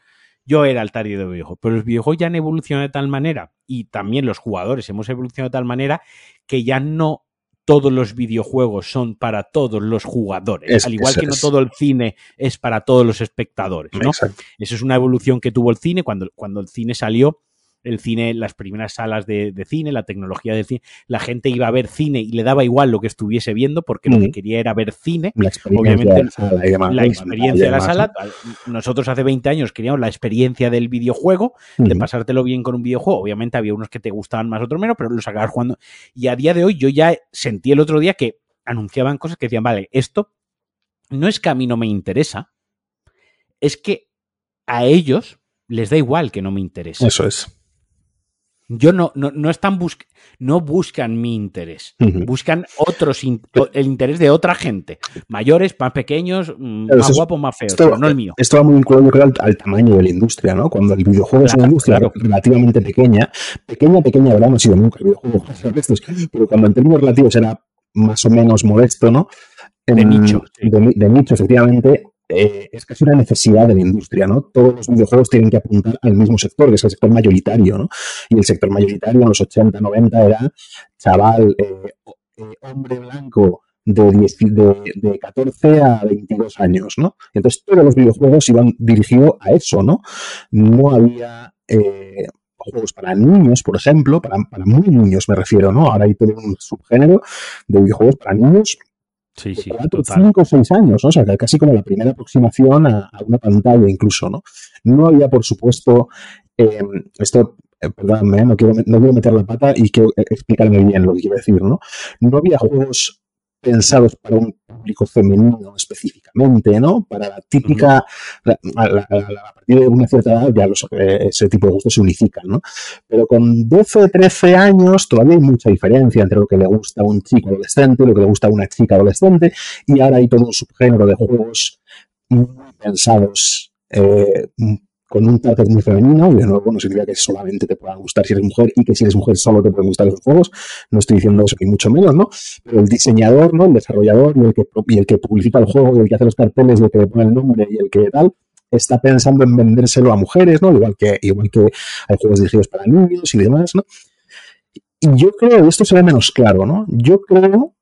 yo era el target de los videojuegos. Pero los videojuegos ya han evolucionado de tal manera, y también los jugadores hemos evolucionado de tal manera, que ya no todos los videojuegos son para todos los jugadores, al igual que no todo el cine es para todos los espectadores, ¿no? Eso es una evolución que tuvo el cine cuando, cuando el cine salió el cine, las primeras salas de, cine, la tecnología del cine, la gente iba a ver cine y le daba igual lo que estuviese viendo porque lo que quería era ver cine. La Obviamente, de la sala, la experiencia de la sala. Nosotros hace 20 años queríamos la experiencia del videojuego, de pasártelo bien con un videojuego. Obviamente había unos que te gustaban más, otros menos, pero los acabas jugando. Y a día de hoy yo ya sentí el otro día que anunciaban cosas que decían, vale, esto no es que a mí no me interesa, es que a ellos les da igual que no me interese. Eso es. Yo no, no, no están no buscan mi interés, buscan otros el interés de otra gente, mayores, más pequeños, mm, más guapos, más feos, pero no el mío. Esto va muy vinculado, creo, al, tamaño de la industria, ¿no? Cuando el videojuego es una industria relativamente pequeña, pequeña, pequeña, ¿verdad? No ha sido nunca el videojuego, pero cuando en términos relativos era más o menos modesto, ¿no? de nicho. de nicho, efectivamente, eh, es casi una necesidad de la industria, ¿no? Todos los videojuegos tienen que apuntar al mismo sector, que es el sector mayoritario, ¿no? Y el sector mayoritario en los 80, 90 era chaval, eh, eh, hombre blanco de, de, 14 a 22 años, ¿no? Entonces todos los videojuegos iban dirigidos a eso, ¿no? No había juegos para niños, por ejemplo, para, para muy niños me refiero, ¿no? Ahora hay todo un subgénero de videojuegos para niños Sí, sí. Cuatro, cinco o seis años, ¿no? O sea, casi como la primera aproximación a, una pantalla incluso, ¿no? No había, por supuesto, em, esto, eh, perdóname, no quiero, no quiero meter la pata y quiero explicarme bien lo que quiero decir, ¿no? No había juegos pensados para un público femenino específicamente, ¿no? Para la típica, a, partir de una cierta edad ya eh, ese tipo de gustos se unifican, ¿no? Pero con 12, 13 años todavía hay mucha diferencia entre lo que le gusta a un chico adolescente, lo que le gusta a una chica adolescente, y ahora hay todo un subgénero de juegos muy pensados eh, con un target muy femenino, y de nuevo no significa que solamente te puedan gustar si eres mujer y que si eres mujer solo te pueden gustar esos juegos, no estoy diciendo eso ni mucho menos, ¿no? Pero el diseñador, ¿no? El desarrollador y el que, y el que publicita el juego, y el que hace los carteles, y el que le pone el nombre y el que tal, está pensando en vendérselo a mujeres, ¿no? Igual que, igual que hay juegos dirigidos para niños y demás, ¿no? Y yo creo, y esto se ve menos claro, ¿no? Yo creo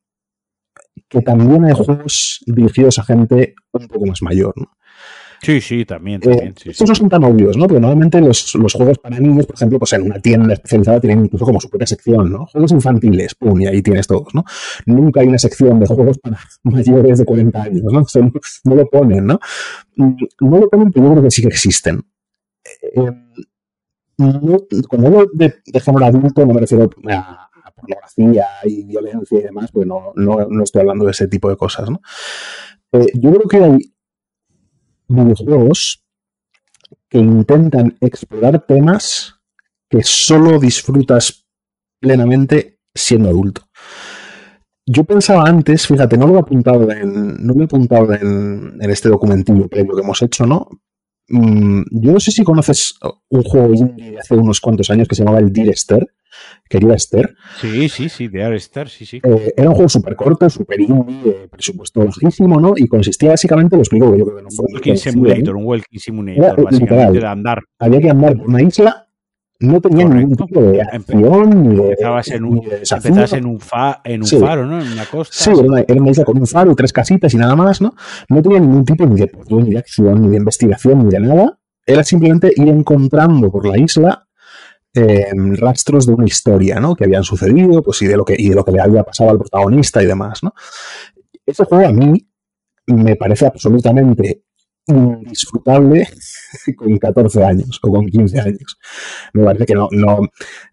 que también hay juegos dirigidos a gente un poco más mayor, ¿no? Sí, sí, también. Eh, también estos no son tan obvios, ¿no? Porque normalmente los, juegos para niños, por ejemplo, pues en una tienda especializada tienen incluso como su propia sección, ¿no? Juegos infantiles, pum, y ahí tienes todos, ¿no? Nunca hay una sección de juegos para mayores de 40 años, ¿no? no, lo ponen, ¿no? Mm, no lo ponen, pero yo creo que sí que existen. Eh, cuando hablo de, género adulto no me refiero a, pornografía y violencia y demás, porque no, no, estoy hablando de ese tipo de cosas, ¿no? Eh, yo creo que hay videojuegos que intentan explorar temas que solo disfrutas plenamente siendo adulto. Yo pensaba antes, fíjate, no lo he apuntado en, no lo he apuntado en, este documentillo previo que hemos hecho, ¿no? Mm, yo no sé si conoces un juego indie de hace unos cuantos años que se llamaba el Dear Esther, querida Esther. Sí, sí, sí, Dear Esther, sí, sí. Eh, era un juego súper corto, súper indie, presupuesto bajísimo, ¿no? Y consistía básicamente, lo explico, yo creo que no fue. Un walking simulator, un walking simulator, básicamente de andar. Había que andar por una isla no tenía ningún tipo de acción ni de, empezabas en un, en un, en un faro, ¿no? En una costa. Sí, era una, isla con un faro tres casitas y nada más, ¿no? No tenía ningún tipo ni de, ni de acción, ni de investigación, ni de nada. era simplemente ir encontrando por la isla em, rastros de una historia, ¿no? Que habían sucedido, pues y de lo que, y de lo que le había pasado al protagonista y demás, ¿no? Ese juego a mí me parece absolutamente indisfrutable con 14 años o con 15 años. Me parece que no, no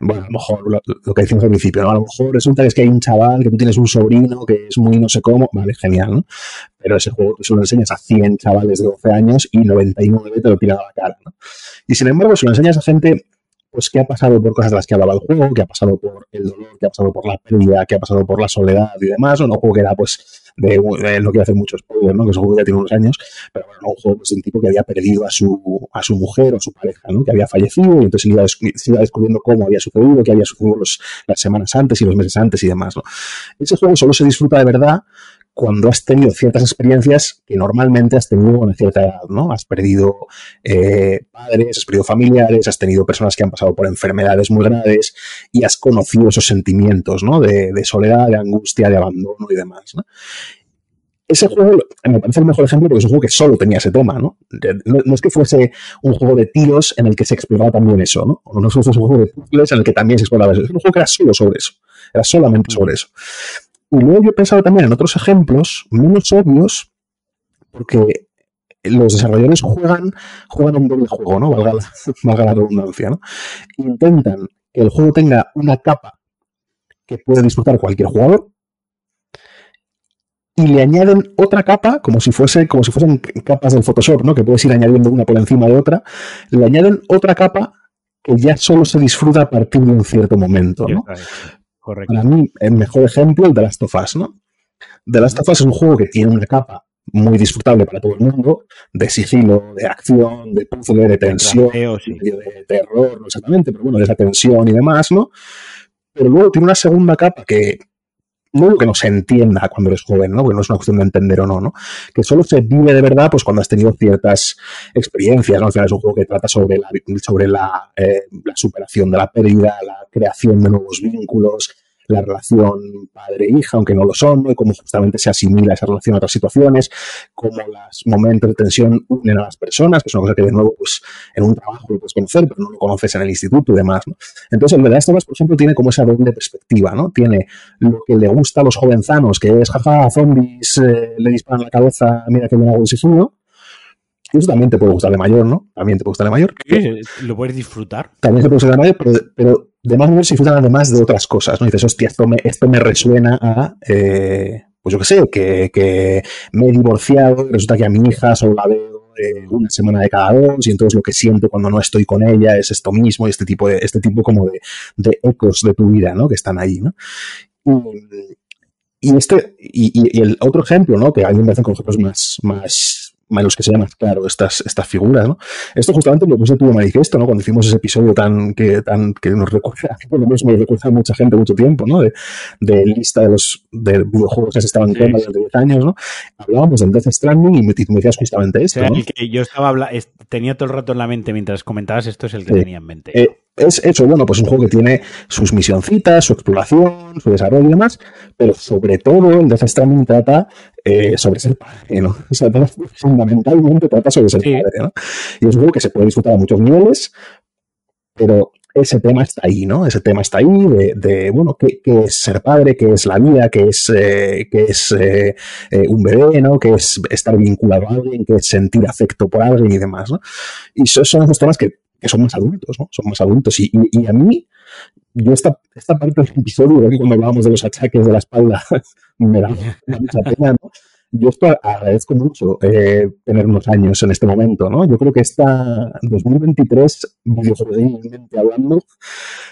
bueno, a lo mejor lo, que decimos al principio, ¿no? A lo mejor resulta que es que hay un chaval, que tú tienes un sobrino que es muy no sé cómo, vale, genial, ¿no? Pero ese juego se lo enseñas a 100 chavales de 12 años y 99 te lo tiran a la cara. Y sin embargo, si lo enseñas a gente pues que ha pasado por cosas de las que hablaba el juego, que ha pasado por el dolor, que ha pasado por la pérdida, que ha pasado por la soledad y demás, o no un juego que era pues de, no quiero hacer muchos spoiler, ¿no? Que ese juego ya tiene unos años, pero bueno, un juego pues, de un tipo que había perdido a su, a su mujer o a su pareja, ¿no? Que había fallecido y entonces iba, se iba descubriendo cómo había sucedido, qué había sucedido los, las semanas antes y los meses antes y demás, ¿no? Ese juego solo se disfruta de verdad cuando has tenido ciertas experiencias que normalmente has tenido una cierta edad, ¿no? Has perdido eh, padres, has perdido familiares, has tenido personas que han pasado por enfermedades muy graves y has conocido esos sentimientos, ¿no? De, soledad, de angustia, de abandono y demás, ¿no? Ese juego me parece el mejor ejemplo porque es un juego que solo tenía ese tema, ¿no? No, es que fuese un juego de tiros en el que se exploraba también eso, ¿no? O no fuese un juego de puzzles en el que también se exploraba eso. Es un juego que era solo sobre eso. Era solamente sobre eso. Y luego yo he pensado también en otros ejemplos menos obvios, porque los desarrolladores juegan, juegan un doble juego, ¿no? Valga la, valga la redundancia, ¿no? Intentan que el juego tenga una capa que puede disfrutar cualquier jugador y le añaden otra capa, como si fuese, como si fuesen capas del Photoshop, ¿no? Que puedes ir añadiendo una por encima de otra, le añaden otra capa que ya solo se disfruta a partir de un cierto momento, ¿no? Para mí, el mejor ejemplo, el de Last of Us, ¿no? The Last of Us es un juego que tiene una capa muy disfrutable para todo el mundo, de sigilo, de acción, de puzzle, de tensión, de terror, no exactamente, pero bueno, de esa tensión y demás, ¿no? Pero luego tiene una segunda capa que no que no se entienda cuando eres joven, ¿no? Porque no es una cuestión de entender o no, ¿no? Que solo se vive de verdad pues cuando has tenido ciertas experiencias, ¿no? Al final es un juego que trata sobre la, sobre la, eh, la superación de la pérdida, la creación de nuevos vínculos, la relación padre-hija, aunque no lo son, y cómo justamente se asimila esa relación a otras situaciones, cómo los momentos de tensión unen a las personas, que es una cosa que de nuevo, pues en un trabajo lo puedes conocer, pero no lo conoces en el instituto y demás. Entonces, el verdad esto por ejemplo, tiene como esa doble perspectiva, ¿no? Tiene lo que le gusta a los jovenzanos, que es, jaja, zombies, eh, le disparan la cabeza, mira que bien hago ese y eso también te puede gustar de mayor, ¿no? También te puede gustar de mayor. lo puedes disfrutar. También te puede gustar de mayor, pero, pero de más se disfrutan además de otras cosas, ¿no? Y dices, hostia, esto me, esto me resuena a, eh, pues yo qué sé, que, que, me he divorciado y resulta que a mi hija solo la veo eh, una semana de cada dos y entonces lo que siento cuando no estoy con ella es esto mismo y este tipo de, este tipo como de, de ecos de tu vida, ¿no? Que están ahí, ¿no? Y, y este, y, y, el otro ejemplo, ¿no? Que a mí me parecen ejemplos más, más los que sean más claro estas, estas figuras, ¿no? Esto justamente lo puse tuvo manifiesto, ¿no? Cuando hicimos ese episodio tan que, tan, que nos recuerda, por lo menos me recuerda a mucha gente mucho tiempo, ¿no? De, de lista de los de videojuegos que se estaban en durante 10 años, ¿no? Hablábamos del Death Stranding y me, me decías justamente esto, ¿no? el que yo estaba tenía todo el rato en la mente mientras comentabas esto es el que tenía en mente. Eh, es eso, bueno, pues un juego que tiene sus misioncitas, su exploración, su desarrollo y demás, pero sobre todo el Death Stranding trata eh, sobre ser padre, ¿no? O sea, fundamentalmente trata sobre ser padre, ¿no? Y es un juego que se puede disfrutar a muchos niveles, pero ese tema está ahí, ¿no? Ese tema está ahí de, bueno, ¿qué, es ser padre? ¿Qué es la vida? ¿Qué es, eh, qué es eh, un bebé? ¿no? ¿Qué es estar vinculado a alguien? ¿Qué es sentir afecto por alguien y demás, ¿no? Y esos son esos temas que que son más adultos, ¿no? Son más adultos. Y, y, a mí, yo esta, esta parte del episodio, que cuando hablábamos de los achaques de la espalda, me da, mucha pena, ¿no? Yo esto agradezco mucho eh, tener unos años en este momento, ¿no? Yo creo que esta 2023, videojuegamente hablando,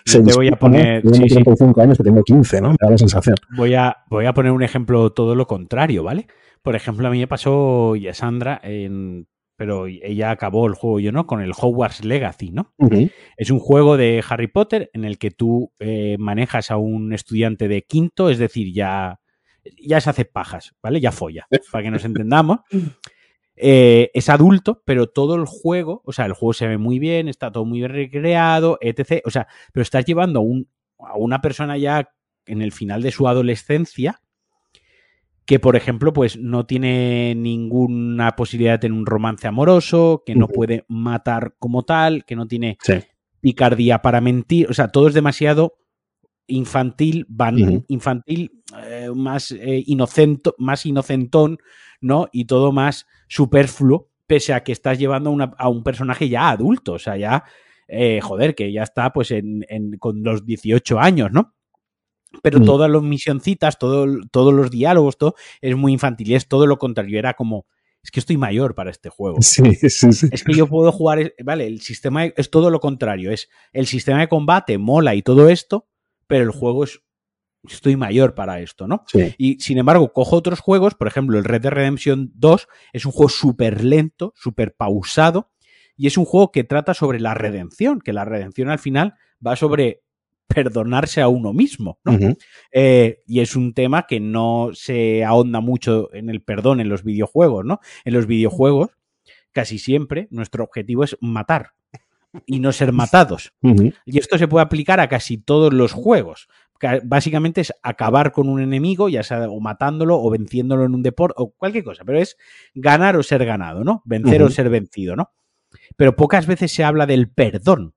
se Te voy a poner... Tengo 35 años que tengo 15, ¿no? Me da la sensación. Voy a, voy a poner un ejemplo todo lo contrario, ¿vale? Por ejemplo, a mí me pasó, y a Sandra, en pero ella acabó el juego, yo no, con el Hogwarts Legacy, ¿no? Es un juego de Harry Potter en el que tú eh, manejas a un estudiante de quinto, es decir, ya, ya se hace pajas, ¿vale? Ya folla, para que nos entendamos. Eh, es adulto, pero todo el juego, o sea, el juego se ve muy bien, está todo muy bien recreado, etc. O sea, pero estás llevando a, un, a una persona ya en el final de su adolescencia que por ejemplo, pues no tiene ninguna posibilidad de tener un romance amoroso, que no puede matar como tal, que no tiene picardía para mentir, o sea, todo es demasiado infantil, van, infantil, eh, más eh, inocente, más inocentón, ¿no? Y todo más superfluo, pese a que estás llevando a un personaje ya adulto, o sea, ya, eh, joder, que ya está pues en, con los 18 años, ¿no? Pero mm. todas las misioncitas, todo, todos los diálogos, todo es muy infantil y es todo lo contrario. Era como, es que estoy mayor para este juego. Sí, sí, sí. Es que yo puedo jugar, vale, el sistema es todo lo contrario. Es el sistema de combate mola y todo esto, pero el juego es, estoy mayor para esto, ¿no? Sí. Y sin embargo, cojo otros juegos, por ejemplo, el Red Dead Redemption 2 es un juego súper lento, súper pausado, y es un juego que trata sobre la redención, que la redención al final va sobre perdonarse a uno mismo. ¿no? Eh, y es un tema que no se ahonda mucho en el perdón en los videojuegos, ¿no? En los videojuegos, casi siempre, nuestro objetivo es matar y no ser matados. Y esto se puede aplicar a casi todos los juegos. Básicamente es acabar con un enemigo, ya sea o matándolo o venciéndolo en un deporte o cualquier cosa, pero es ganar o ser ganado, ¿no? Vencer o ser vencido, ¿no? Pero pocas veces se habla del perdón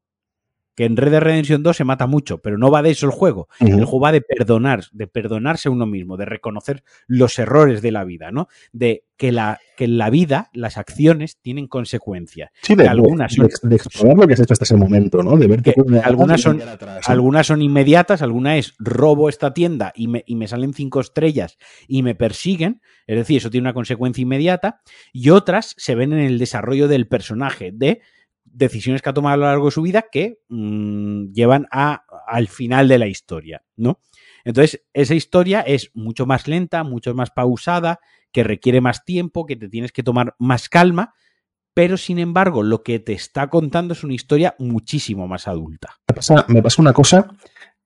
que en Red Dead Redemption 2 se mata mucho, pero no va de eso el juego. El juego va de perdonar, de perdonarse a uno mismo, de reconocer los errores de la vida, ¿no? De que, la, que en la vida las acciones tienen consecuencias. Sí, de, algunas son, de, explorar lo que has hecho hasta ese momento, ¿no? De ver que, algunas son, algunas son inmediatas, alguna es robo esta tienda y me, y me salen cinco estrellas y me persiguen, es decir, eso tiene una consecuencia inmediata, y otras se ven en el desarrollo del personaje, de decisiones que ha tomado a lo largo de su vida que mm, llevan a, al final de la historia, ¿no? Entonces, esa historia es mucho más lenta, mucho más pausada, que requiere más tiempo, que te tienes que tomar más calma, pero sin embargo, lo que te está contando es una historia muchísimo más adulta. Me pasa, una cosa,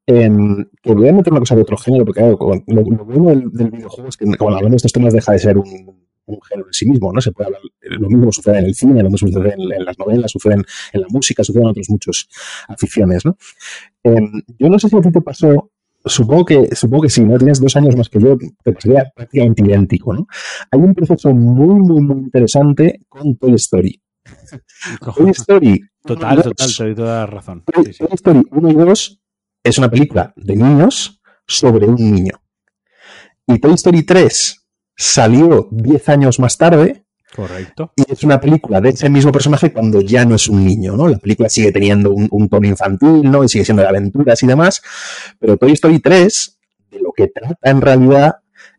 eh, voy a meter una cosa de otro género, porque lo, bueno del, videojuego es que cuando hablamos de estos temas deja de ser un, un género en sí mismo, ¿no? Se puede hablar, lo mismo sucede en el cine, lo mismo sucede en, las novelas, sucede en, la música, sucede en otras muchas aficiones, ¿no? Em, yo no sé si a ti te pasó, supongo que, supongo que sí, ¿no? Tienes dos años más que yo, te pasaría prácticamente idéntico, ¿no? Hay un proceso muy, muy, muy interesante con Toy Story. Toy Story. Total, total, te doy toda la razón. Toy, Story 1 y 2 es una película de niños sobre un niño. Y Toy Story 3 salió 10 años más tarde. Correcto. Y es una película de ese mismo personaje cuando ya no es un niño, ¿no? La película sigue teniendo un, tono infantil, ¿no? Y sigue siendo de aventuras y demás. Pero Toy Story 3, de lo que trata en realidad,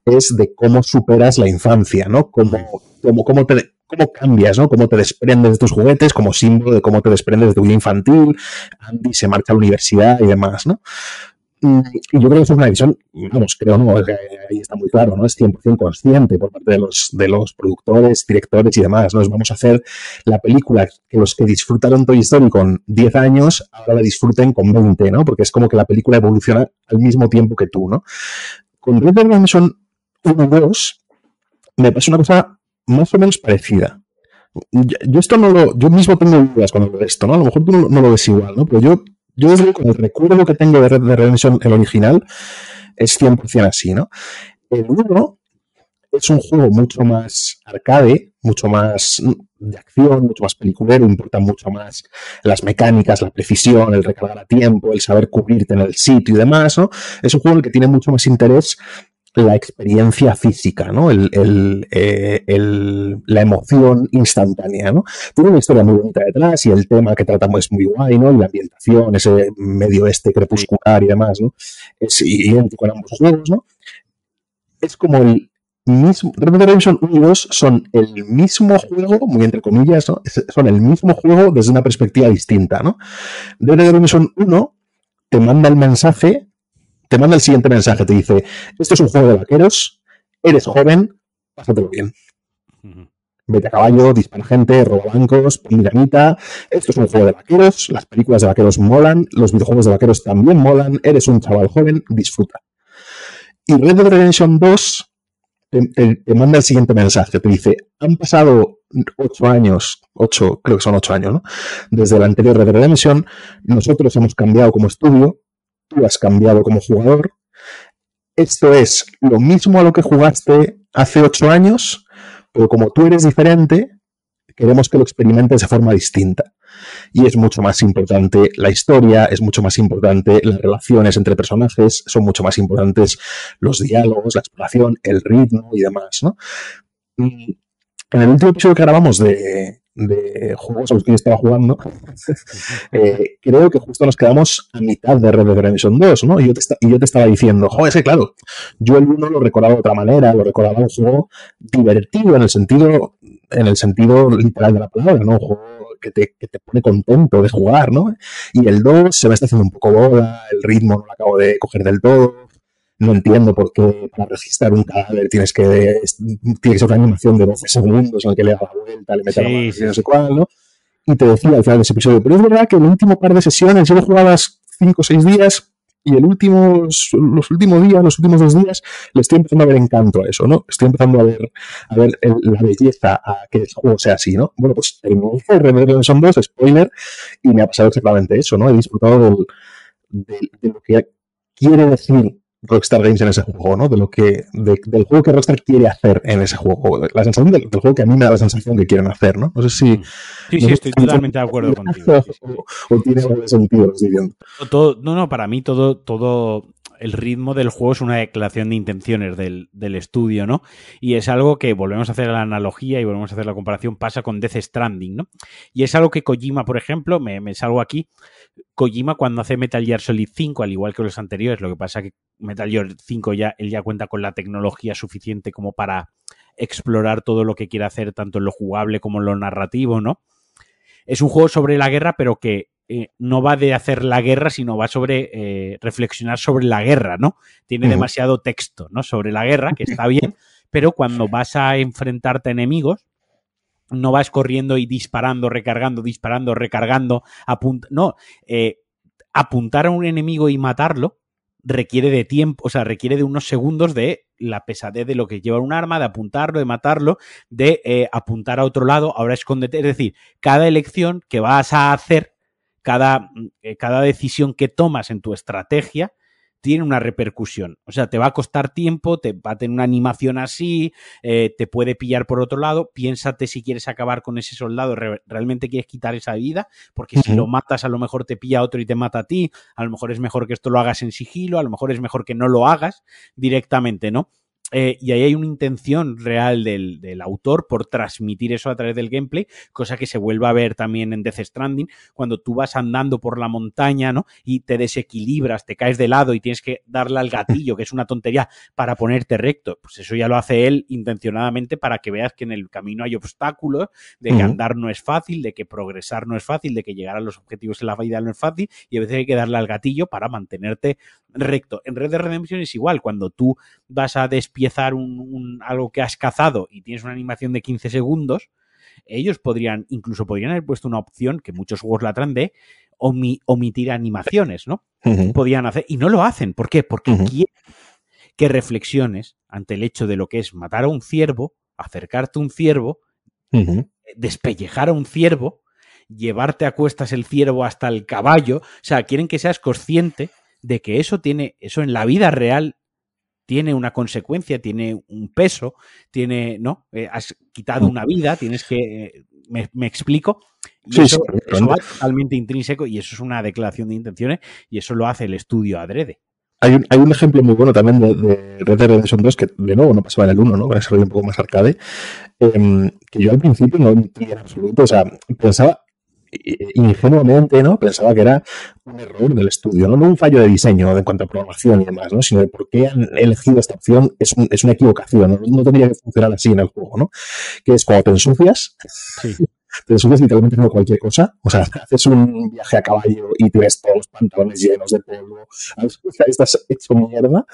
es de cómo superas la infancia, ¿no? Cómo, cómo, cómo, te, cómo cambias, ¿no? Cómo te desprendes de tus juguetes como símbolo de cómo te desprendes de tu vida infantil. Andy se marcha a la universidad y demás, ¿no? Mm, y yo creo que eso es una visión, vamos, creo no, ahí está muy claro, ¿no? Es 100% consciente por parte de los, de los productores, directores y demás, ¿no? vamos a hacer la película que los que disfrutaron Toy Story con 10 años, ahora la disfruten con 20, ¿no? Porque es como que la película evoluciona al mismo tiempo que tú, ¿no? Con Red Dead Redemption 1 y 2 me pasa una cosa más o menos parecida. Yo, esto no lo, yo mismo tengo dudas cuando veo esto, ¿no? A lo mejor tú no lo ves igual, ¿no? Pero yo yo desde el recuerdo que tengo de Red Dead Redemption, el original, es 100% así, ¿no? El 1 es un juego mucho más arcade, mucho más de acción, mucho más peliculero, importan mucho más las mecánicas, la precisión, el recargar a tiempo, el saber cubrirte en el sitio y demás, ¿no? Es un juego en el que tiene mucho más interés la experiencia física, ¿no? Eh, el, la emoción instantánea, ¿no? Tiene una historia muy bonita detrás y el tema que tratamos es muy guay, ¿no? Y la ambientación, ese medio este crepuscular y demás, ¿no? Es idéntico en ambos juegos, ¿no? Es como el mismo... Red Dead Redemption 1 y 2 son el mismo juego, muy entre comillas, ¿no? Son el mismo juego desde una perspectiva distinta, ¿no? Red Dead Redemption 1 te manda el mensaje te manda el siguiente mensaje, te dice, esto es un juego de vaqueros, eres joven, pásatelo bien. Vete a caballo, dispara gente, roba bancos, dinamita. Esto es un juego de vaqueros, las películas de vaqueros molan, los videojuegos de vaqueros también molan, eres un chaval joven, disfruta. Y Red Dead Redemption 2 te, manda el siguiente mensaje, te dice, han pasado ocho años, ocho, creo que son ocho años, ¿no? Desde la anterior Red Dead Redemption, nosotros hemos cambiado como estudio, tú has cambiado como jugador, esto es lo mismo a lo que jugaste hace ocho años, pero como tú eres diferente, queremos que lo experimentes de forma distinta. Y es mucho más importante la historia, es mucho más importante las relaciones entre personajes, son mucho más importantes los diálogos, la exploración, el ritmo y demás. En el último episodio que grabamos de, de juegos a los que yo estaba jugando, eh, creo que justo nos quedamos a mitad de Red Dead Redemption 2, ¿no? Y yo te, y yo te estaba diciendo, joder, que claro, yo el 1 lo recordaba de otra manera, lo recordaba un juego divertido en el sentido, en el sentido literal de la palabra, ¿no? Un juego que te, que te pone contento de jugar, ¿no? Y el 2 se me está haciendo un poco boda, el ritmo no lo acabo de coger del todo, no entiendo por qué para registrar un cadáver tienes que, tiene que ser una animación de 12 segundos en el que le haga la vuelta, le meta la mano, no sé cuál, ¿no? Y te decía al final de ese episodio, pero es verdad que el último par de sesiones, yo lo jugadas 5 o 6 días y el último, los últimos días, los últimos dos días, le estoy empezando a ver encanto a eso, ¿no? Estoy empezando a ver, a ver la belleza a que el juego sea así, ¿no? Bueno, pues terminé Red Dead Redemption 2, spoiler, y me ha pasado exactamente eso, ¿no? He disfrutado del, de lo que quiere decir Rockstar Games en ese juego, ¿no? De lo que, del juego que Rockstar quiere hacer en ese juego. La sensación del, juego que a mí me da la sensación que quieren hacer, ¿no? No sé si. Sí, sí, estoy totalmente de acuerdo contigo. O, tiene sentido, Todo, no, no, para mí todo, todo el ritmo del juego es una declaración de intenciones del, del, estudio, ¿no? Y es algo que volvemos a hacer la analogía y volvemos a hacer la comparación, pasa con Death Stranding, ¿no? Y es algo que Kojima, por ejemplo, me, me salgo aquí, Kojima cuando hace Metal Gear Solid 5, al igual que los anteriores, lo que pasa que Metal Gear 5 ya, él ya cuenta con la tecnología suficiente como para explorar todo lo que quiere hacer, tanto en lo jugable como en lo narrativo, ¿no? Es un juego sobre la guerra, pero que eh, no va de hacer la guerra, sino va sobre eh, reflexionar sobre la guerra, ¿no? Tiene demasiado texto, ¿no? Sobre la guerra, que está bien, pero cuando vas a enfrentarte a enemigos, no vas corriendo y disparando, recargando, disparando, recargando, no, eh, apuntar a un enemigo y matarlo requiere de tiempo, o sea, requiere de unos segundos de la pesadez de lo que lleva un arma, de apuntarlo, de matarlo, de eh, apuntar a otro lado, ahora escóndete, es decir, cada elección que vas a hacer, cada, eh, cada decisión que tomas en tu estrategia, tiene una repercusión. O sea, te va a costar tiempo, te va a tener una animación así, eh, te puede pillar por otro lado. Piénsate si quieres acabar con ese soldado, realmente quieres quitar esa vida, porque si lo matas, a lo mejor te pilla otro y te mata a ti. A lo mejor es mejor que esto lo hagas en sigilo, a lo mejor es mejor que no lo hagas directamente, ¿no? Eh, y ahí hay una intención real del, del, autor por transmitir eso a través del gameplay, cosa que se vuelve a ver también en Death Stranding, cuando tú vas andando por la montaña, ¿no? Y te desequilibras, te caes de lado y tienes que darle al gatillo, que es una tontería, para ponerte recto. Pues eso ya lo hace él intencionadamente para que veas que en el camino hay obstáculos, de que andar no es fácil, de que progresar no es fácil, de que llegar a los objetivos en la vida no es fácil, y a veces hay que darle al gatillo para mantenerte recto. En Red de Redemption es igual, cuando tú vas a despiezar un, algo que has cazado y tienes una animación de 15 segundos, ellos podrían, incluso podrían haber puesto una opción que muchos juegos la traen de omitir animaciones, ¿no? Podían hacer, y no lo hacen. ¿Por qué? Porque quieren que reflexiones ante el hecho de lo que es matar a un ciervo, acercarte a un ciervo, despellejar a un ciervo, llevarte a cuestas el ciervo hasta el caballo. O sea, quieren que seas consciente de que eso tiene, eso en la vida real tiene una consecuencia, tiene un peso, tiene, ¿no? Eh, has quitado una vida, tienes que, me, explico. Y eso, va totalmente intrínseco y eso es una declaración de intenciones y eso lo hace el estudio adrede. Hay un, hay un ejemplo muy bueno también de, de Red Dead Redemption 2 que de nuevo no pasaba en el 1, ¿no? Con ese rollo un poco más arcade, em, que yo al principio no entendía en absoluto, o sea, pensaba, ingenuamente, ¿no? Pensaba que era un error del estudio, no, un fallo de diseño en cuanto a programación y demás, ¿no? Sino de por qué han elegido esta opción es, es una equivocación, ¿no? tendría que funcionar así en el juego, ¿no? Que es cuando te ensucias, te ensucias literalmente con cualquier cosa, o sea, haces un viaje a caballo y tienes todos los pantalones llenos de polvo, estás hecho mierda,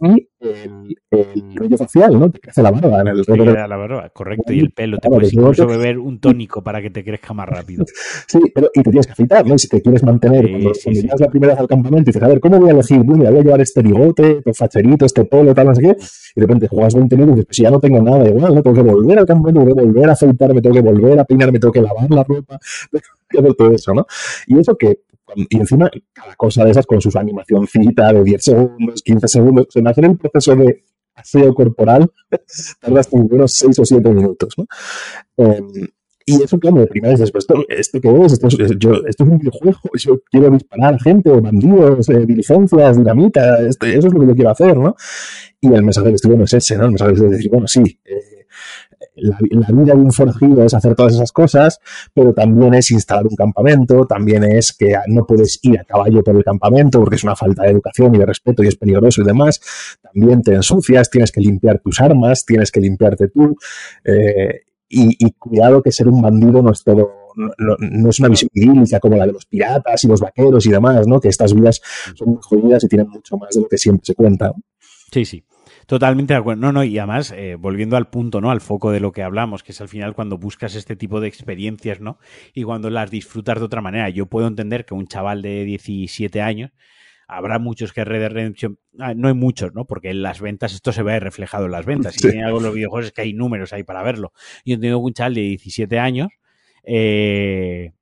y el, el rollo facial, ¿no? Te crece la barba en el te la barba, correcto, y el pelo. Te puedes incluso beber un tónico para que te crezca más rápido. Sí, pero y te tienes que afeitar, ¿no? Y si te quieres mantener, cuando, llegas la primera vez al campamento y dices, a ver, ¿cómo voy a elegir? Bueno, voy a llevar este bigote, este facherito, este polo, tal, no sé qué. Y de repente juegas 20 minutos y dices, pues si ya no tengo nada igual, ¿no? Tengo que volver al campamento, tengo que volver a afeitarme, tengo que volver a peinarme, tengo que lavar la ropa, todo eso, ¿no? Y eso que y encima, cada cosa de esas con su animacióncita de 10 segundos, 15 segundos. en hacer el proceso de aseo corporal tardas como unos 6 o 7 minutos, ¿no? Em, y eso, claro, de primera vez, ¿esto, ¿esto qué es? Esto es, yo, esto es un videojuego, yo quiero disparar a gente, o bandidos, eh, diligencias, dinamita, este, eso es lo que yo quiero hacer, ¿no? Y el mensaje del estudio no es ese, ¿no? El mensaje es decir, bueno, sí, eh, la, vida de un forajido es hacer todas esas cosas, pero también es instalar un campamento, también es que no puedes ir a caballo por el campamento porque es una falta de educación y de respeto y es peligroso y demás. También te ensucias, tienes que limpiar tus armas, tienes que limpiarte tú. Eh, y, cuidado que ser un bandido no es todo, no, es una visión idílica como la de los piratas y los vaqueros y demás, ¿no? Que estas vidas son muy jodidas y tienen mucho más de lo que siempre se cuenta. Sí, sí. Totalmente de acuerdo. No, no, y además, eh, volviendo al punto, ¿no? Al foco de lo que hablamos, que es al final cuando buscas este tipo de experiencias, ¿no? Y cuando las disfrutas de otra manera. Yo puedo entender que un chaval de 17 años, habrá muchos que Red Dead Redemption, ah, no hay muchos, ¿no? Porque en las ventas, esto se ve reflejado en las ventas. Si tiene algo en los videojuegos es que hay números ahí para verlo. Yo entiendo que un chaval de 17 años, eh,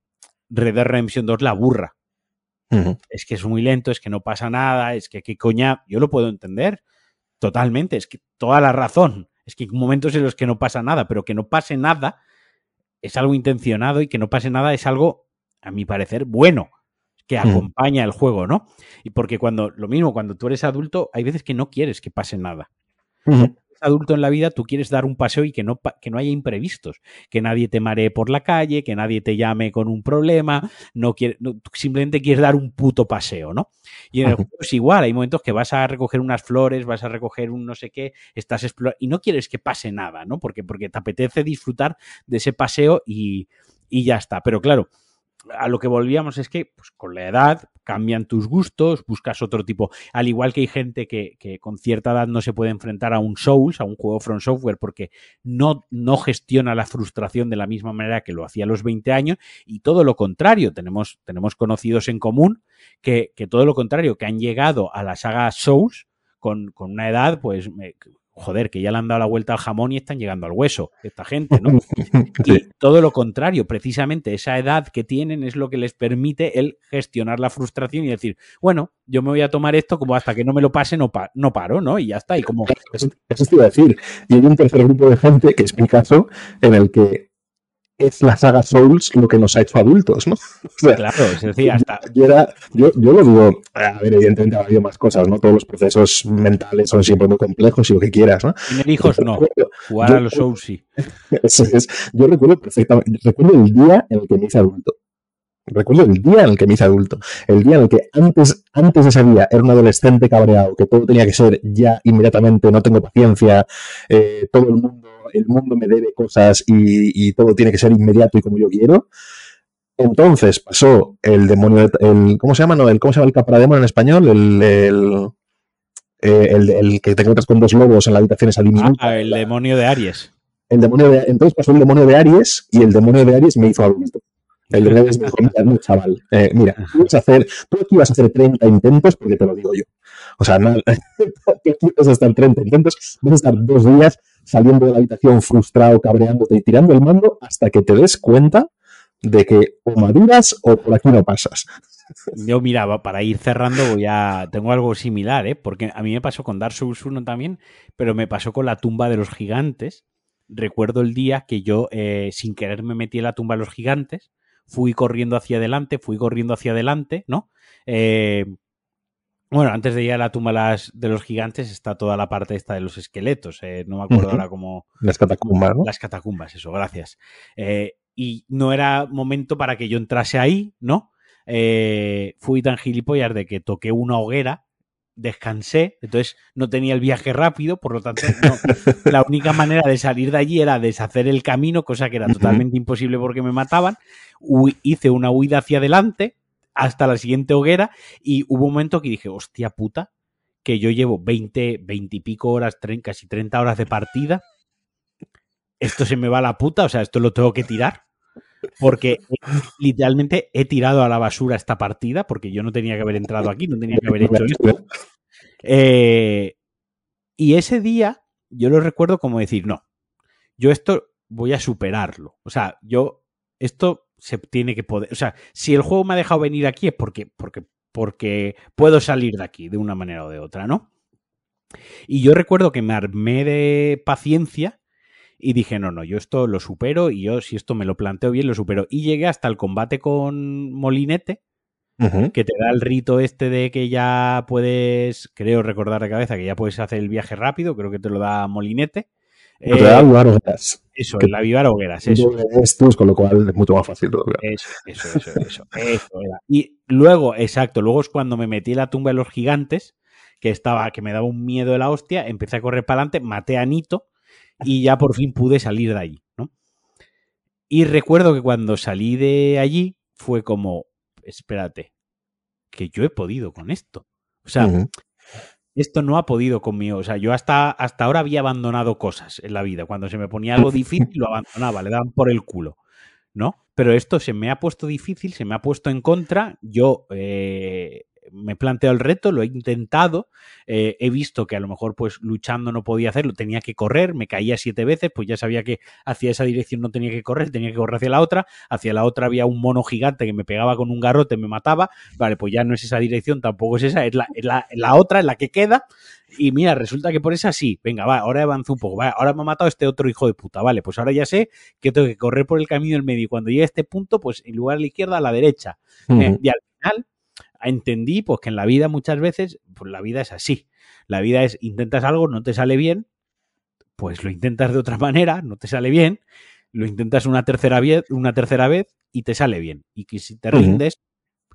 Red Dead Redemption 2 la burra. Es que es muy lento, es que no pasa nada, es que qué coña, yo lo puedo entender Totalmente, es que toda la razón. Es que hay momentos en los que no pasa nada, pero que no pase nada es algo intencionado y que no pase nada es algo, a mi parecer, bueno, que mm. acompaña el juego, ¿no? Y porque cuando, lo mismo, cuando tú eres adulto, hay veces que no quieres que pase nada adulto en la vida, tú quieres dar un paseo y que no, que no haya imprevistos, que nadie te maree por la calle, que nadie te llame con un problema, no, quiere, simplemente quieres dar un puto paseo, ¿no? Y en el juego es igual, hay momentos que vas a recoger unas flores, vas a recoger un no sé qué, estás explorando y no quieres que pase nada, ¿no? Porque, porque te apetece disfrutar de ese paseo y, y ya está. Pero claro, a lo que volvíamos es que pues, con la edad cambian tus gustos, buscas otro tipo. Al igual que hay gente que, con cierta edad no se puede enfrentar a un Souls, a un juego From Software, porque no, no gestiona la frustración de la misma manera que lo hacía a los 20 años, y todo lo contrario. Tenemos, tenemos conocidos en común que, que todo lo contrario, que han llegado a la saga Souls con, con una edad, pues, joder, que ya le han dado la vuelta al jamón y están llegando al hueso, esta gente, ¿no? Y todo lo contrario, precisamente esa edad que tienen es lo que les permite el gestionar la frustración y decir, bueno, yo me voy a tomar esto como hasta que no me lo pase no, no paro, ¿no? Y ya está. Y como... Eso, eso te iba a decir. Y hay un tercer grupo de gente, que es mi caso, en el que es la saga Souls lo que nos ha hecho adultos, ¿no? claro, es decir, hasta... Yo, yo, lo digo, a ver, evidentemente ha habido más cosas, ¿no? Todos los procesos mentales son siempre muy complejos y lo que quieras, ¿no? Tener hijos no, jugar a los Souls sí. Eso es. Yo recuerdo perfectamente, recuerdo el día en el que me hice adulto. Recuerdo el día en el que me hice adulto. El día en el que antes, antes de ese día era un adolescente cabreado, que todo tenía que ser ya inmediatamente, no tengo paciencia, eh, todo el mundo el mundo me debe cosas y, todo tiene que ser inmediato y como yo quiero. Entonces pasó el demonio, el, ¿cómo se llama? No, el, ¿Cómo se llama el en español? El, el, eh, el, que te encuentras con dos lobos en la habitación esa Ah, el demonio de Aries. El demonio de, entonces pasó el demonio de Aries y el demonio de Aries me hizo adulto. El de Aries me dijo, mira, chaval, eh, mira, tú, vas a hacer, tú aquí vas a hacer 30 intentos porque te lo digo yo. O sea, nada, tú vas a estar 30 intentos, vas a estar dos días saliendo de la habitación frustrado, cabreándote y tirando el mando hasta que te des cuenta de que o maduras o por aquí no pasas. Yo miraba, para ir cerrando, voy a. Tengo algo similar, ¿eh? Porque a mí me pasó con Dark Souls 1 también, pero me pasó con la tumba de los gigantes. Recuerdo el día que yo, eh, sin querer, me metí en la tumba de los gigantes, fui corriendo hacia adelante, fui corriendo hacia adelante, ¿no? Eh, bueno, antes de ir a la tumba de los gigantes está toda la parte esta de los esqueletos. Eh, no me acuerdo ahora cómo. Las catacumbas, ¿no? Las catacumbas, eso, gracias. Eh, y no era momento para que yo entrase ahí, ¿no? Eh, fui tan gilipollas de que toqué una hoguera, descansé, entonces no tenía el viaje rápido, por lo tanto, la única manera de salir de allí era deshacer el camino, cosa que era totalmente imposible porque me mataban. hice una huida hacia adelante, hasta la siguiente hoguera y hubo un momento que dije, hostia puta, que yo llevo 20, 20 y pico horas, casi 30 horas de partida. Esto se me va a la puta, o sea, esto lo tengo que tirar. Porque literalmente he tirado a la basura esta partida, porque yo no tenía que haber entrado aquí, no tenía que haber hecho esto. Eh, y ese día yo lo recuerdo como decir, no, yo esto voy a superarlo. O sea, yo esto se tiene que poder. O sea, si el juego me ha dejado venir aquí es porque, porque, porque puedo salir de aquí de una manera o de otra, ¿no? Y yo recuerdo que me armé de paciencia y dije, no, no, yo esto lo supero y yo si esto me lo planteo bien, lo supero. Y llegué hasta el combate con Molinete, que te da el rito este de que ya puedes, creo recordar de cabeza, que ya puedes hacer el viaje rápido, creo que te lo da Molinete. Te da avivar hogueras. Eso, el avivar hogueras, eso. Estos, con lo cual es mucho más fácil. Eso, eso, eso, eso, eso era. Y luego, exacto, luego es cuando me metí en la tumba de los gigantes, que estaba, que me daba un miedo de la hostia, empecé a correr para adelante, maté a Nito y ya por fin pude salir de allí, ¿no? Y recuerdo que cuando salí de allí fue como, espérate, que yo he podido con esto. O sea, esto no ha podido conmigo. O sea, yo hasta, hasta ahora había abandonado cosas en la vida. Cuando se me ponía algo difícil, lo abandonaba, le daban por el culo. ¿No? Pero esto se me ha puesto difícil, se me ha puesto en contra. Yo eh, me he planteado el reto, lo he intentado, eh, he visto que a lo mejor pues luchando no podía hacerlo, tenía que correr, me caía siete veces, pues ya sabía que hacia esa dirección no tenía que correr, tenía que correr hacia la otra, hacia la otra había un mono gigante que me pegaba con un garrote, me mataba, vale, pues ya no es esa dirección, tampoco es esa, es la, es la, la otra, es la que queda, y mira, resulta que por esa sí, venga, va, ahora avanzo un poco, va, ahora me ha matado este otro hijo de puta, vale, pues ahora ya sé que tengo que correr por el camino del medio y cuando llegue a este punto, pues en lugar de la izquierda, a la derecha. Eh, y al final entendí pues que en la vida muchas veces, pues la vida es así. La vida es intentas algo, no te sale bien, pues lo intentas de otra manera, no te sale bien, lo intentas una tercera vez, una tercera vez y te sale bien. Y que si te rindes,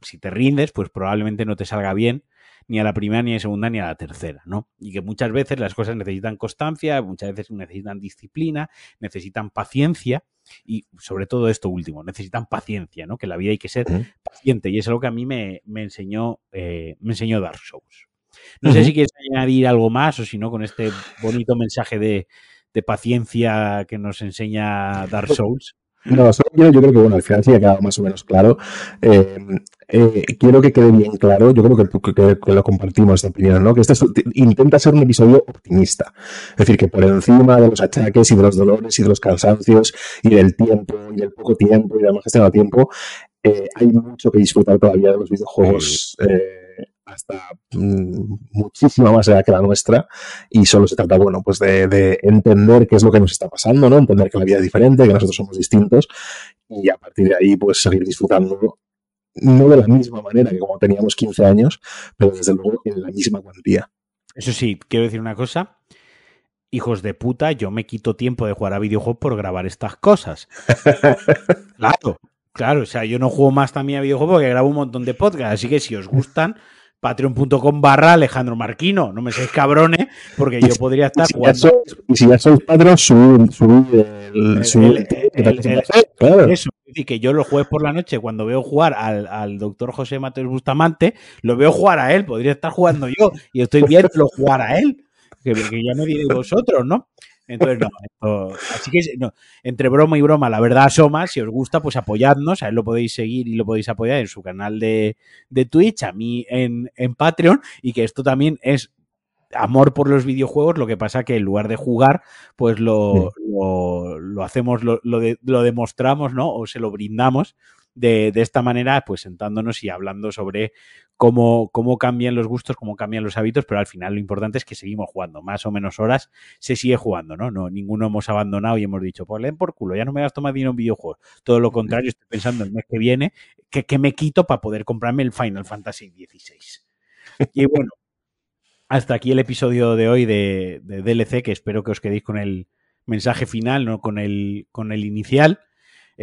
si te rindes, pues probablemente no te salga bien ni a la primera, ni a la segunda, ni a la tercera, ¿no? Y que muchas veces las cosas necesitan constancia, muchas veces necesitan disciplina, necesitan paciencia y sobre todo esto último, necesitan paciencia, ¿no? Que la vida hay que ser paciente y es algo que a mí me, enseñó, eh, me enseñó Dark Souls. No sé si quieres añadir algo más o si no con este bonito mensaje de, de paciencia que nos enseña Dark Souls. No, solo quiero, yo creo que bueno, al final sí ha quedado más o menos claro. Eh, eh, quiero que quede bien claro, yo creo que, que, lo compartimos esta opinión, ¿no? Que este intenta ser un episodio optimista. Es decir, que por encima de los achaques y de los dolores y de los cansancios y del tiempo y del poco tiempo y de la gestión del tiempo, eh, hay mucho que disfrutar todavía de los videojuegos. Eh, hasta mm, muchísima más edad que la nuestra y solo se trata, bueno, pues de, entender qué es lo que nos está pasando, ¿no? Entender que la vida es diferente, que nosotros somos distintos y a partir de ahí, pues seguir disfrutando no de la misma manera que como teníamos 15 años, pero desde luego en la misma cuantía. Eso sí, quiero decir una cosa. Hijos de puta, yo me quito tiempo de jugar a videojuegos por grabar estas cosas. claro, claro, o sea, yo no juego más también a videojuegos porque grabo un montón de podcasts, así que si os gustan, patreon.com barra Alejandro Marquino. No me seáis cabrones, porque yo podría estar y jugando. y si ya sois Patreon, subid, el, Eso, es decir, que yo los jueves por la noche, cuando veo jugar al, doctor José Mateos Bustamante, lo veo jugar a él, podría estar jugando yo, y estoy viendo jugar a él, que, que ya me diréis vosotros, ¿no? Entonces, no, así que no, entre broma y broma, la verdad asoma, si os gusta, pues apoyadnos, a él lo podéis seguir y lo podéis apoyar en su canal de, de Twitch, a mí en, en Patreon, y que esto también es amor por los videojuegos, lo que pasa que en lugar de jugar, pues lo, lo, lo hacemos, lo, lo, de, lo, demostramos, ¿no? O se lo brindamos de, de, esta manera, pues sentándonos y hablando sobre cómo, cómo cambian los gustos, cómo cambian los hábitos, pero al final lo importante es que seguimos jugando, más o menos horas se sigue jugando, ¿no? no ninguno hemos abandonado y hemos dicho, pues leen por culo, ya no me gasto más dinero en videojuegos. Todo lo contrario, estoy pensando el mes que viene, que, que me quito para poder comprarme el Final Fantasy XVI. Y bueno, hasta aquí el episodio de hoy de, de, DLC, que espero que os quedéis con el mensaje final, no con el, con el inicial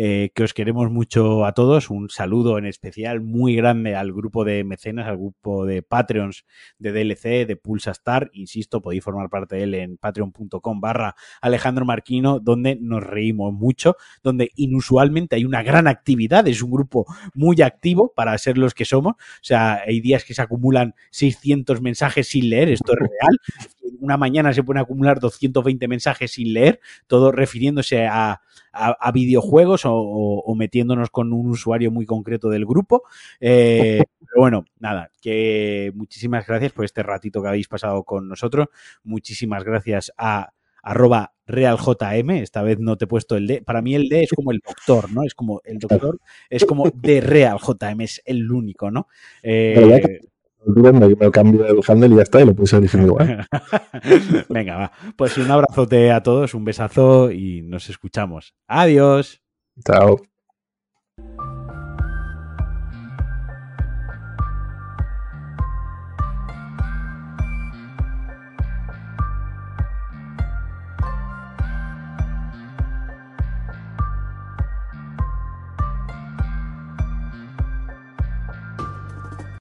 eh, que os queremos mucho a todos. Un saludo en especial muy grande al grupo de mecenas, al grupo de Patreons de DLC, de Pulsa Star. Insisto, podéis formar parte de él en patreon.com barra Alejandro Marquino, donde nos reímos mucho, donde inusualmente hay una gran actividad. Es un grupo muy activo para ser los que somos. O sea, hay días que se acumulan 600 mensajes sin leer, esto es real. Una mañana se pueden acumular 220 mensajes sin leer, todo refiriéndose a a, videojuegos o, metiéndonos con un usuario muy concreto del grupo. Eh, pero bueno, nada, que muchísimas gracias por este ratito que habéis pasado con nosotros. Muchísimas gracias a arroba realjm, esta vez no te he puesto el D. Para mí el D es como el doctor, ¿no? Es como el doctor, es como de realjm, es el único, ¿no? Eh, me cambio el handle y ya está, y lo puedes decir igual. Venga, va. Pues un abrazote a todos, un besazo y nos escuchamos. Adiós. Chao.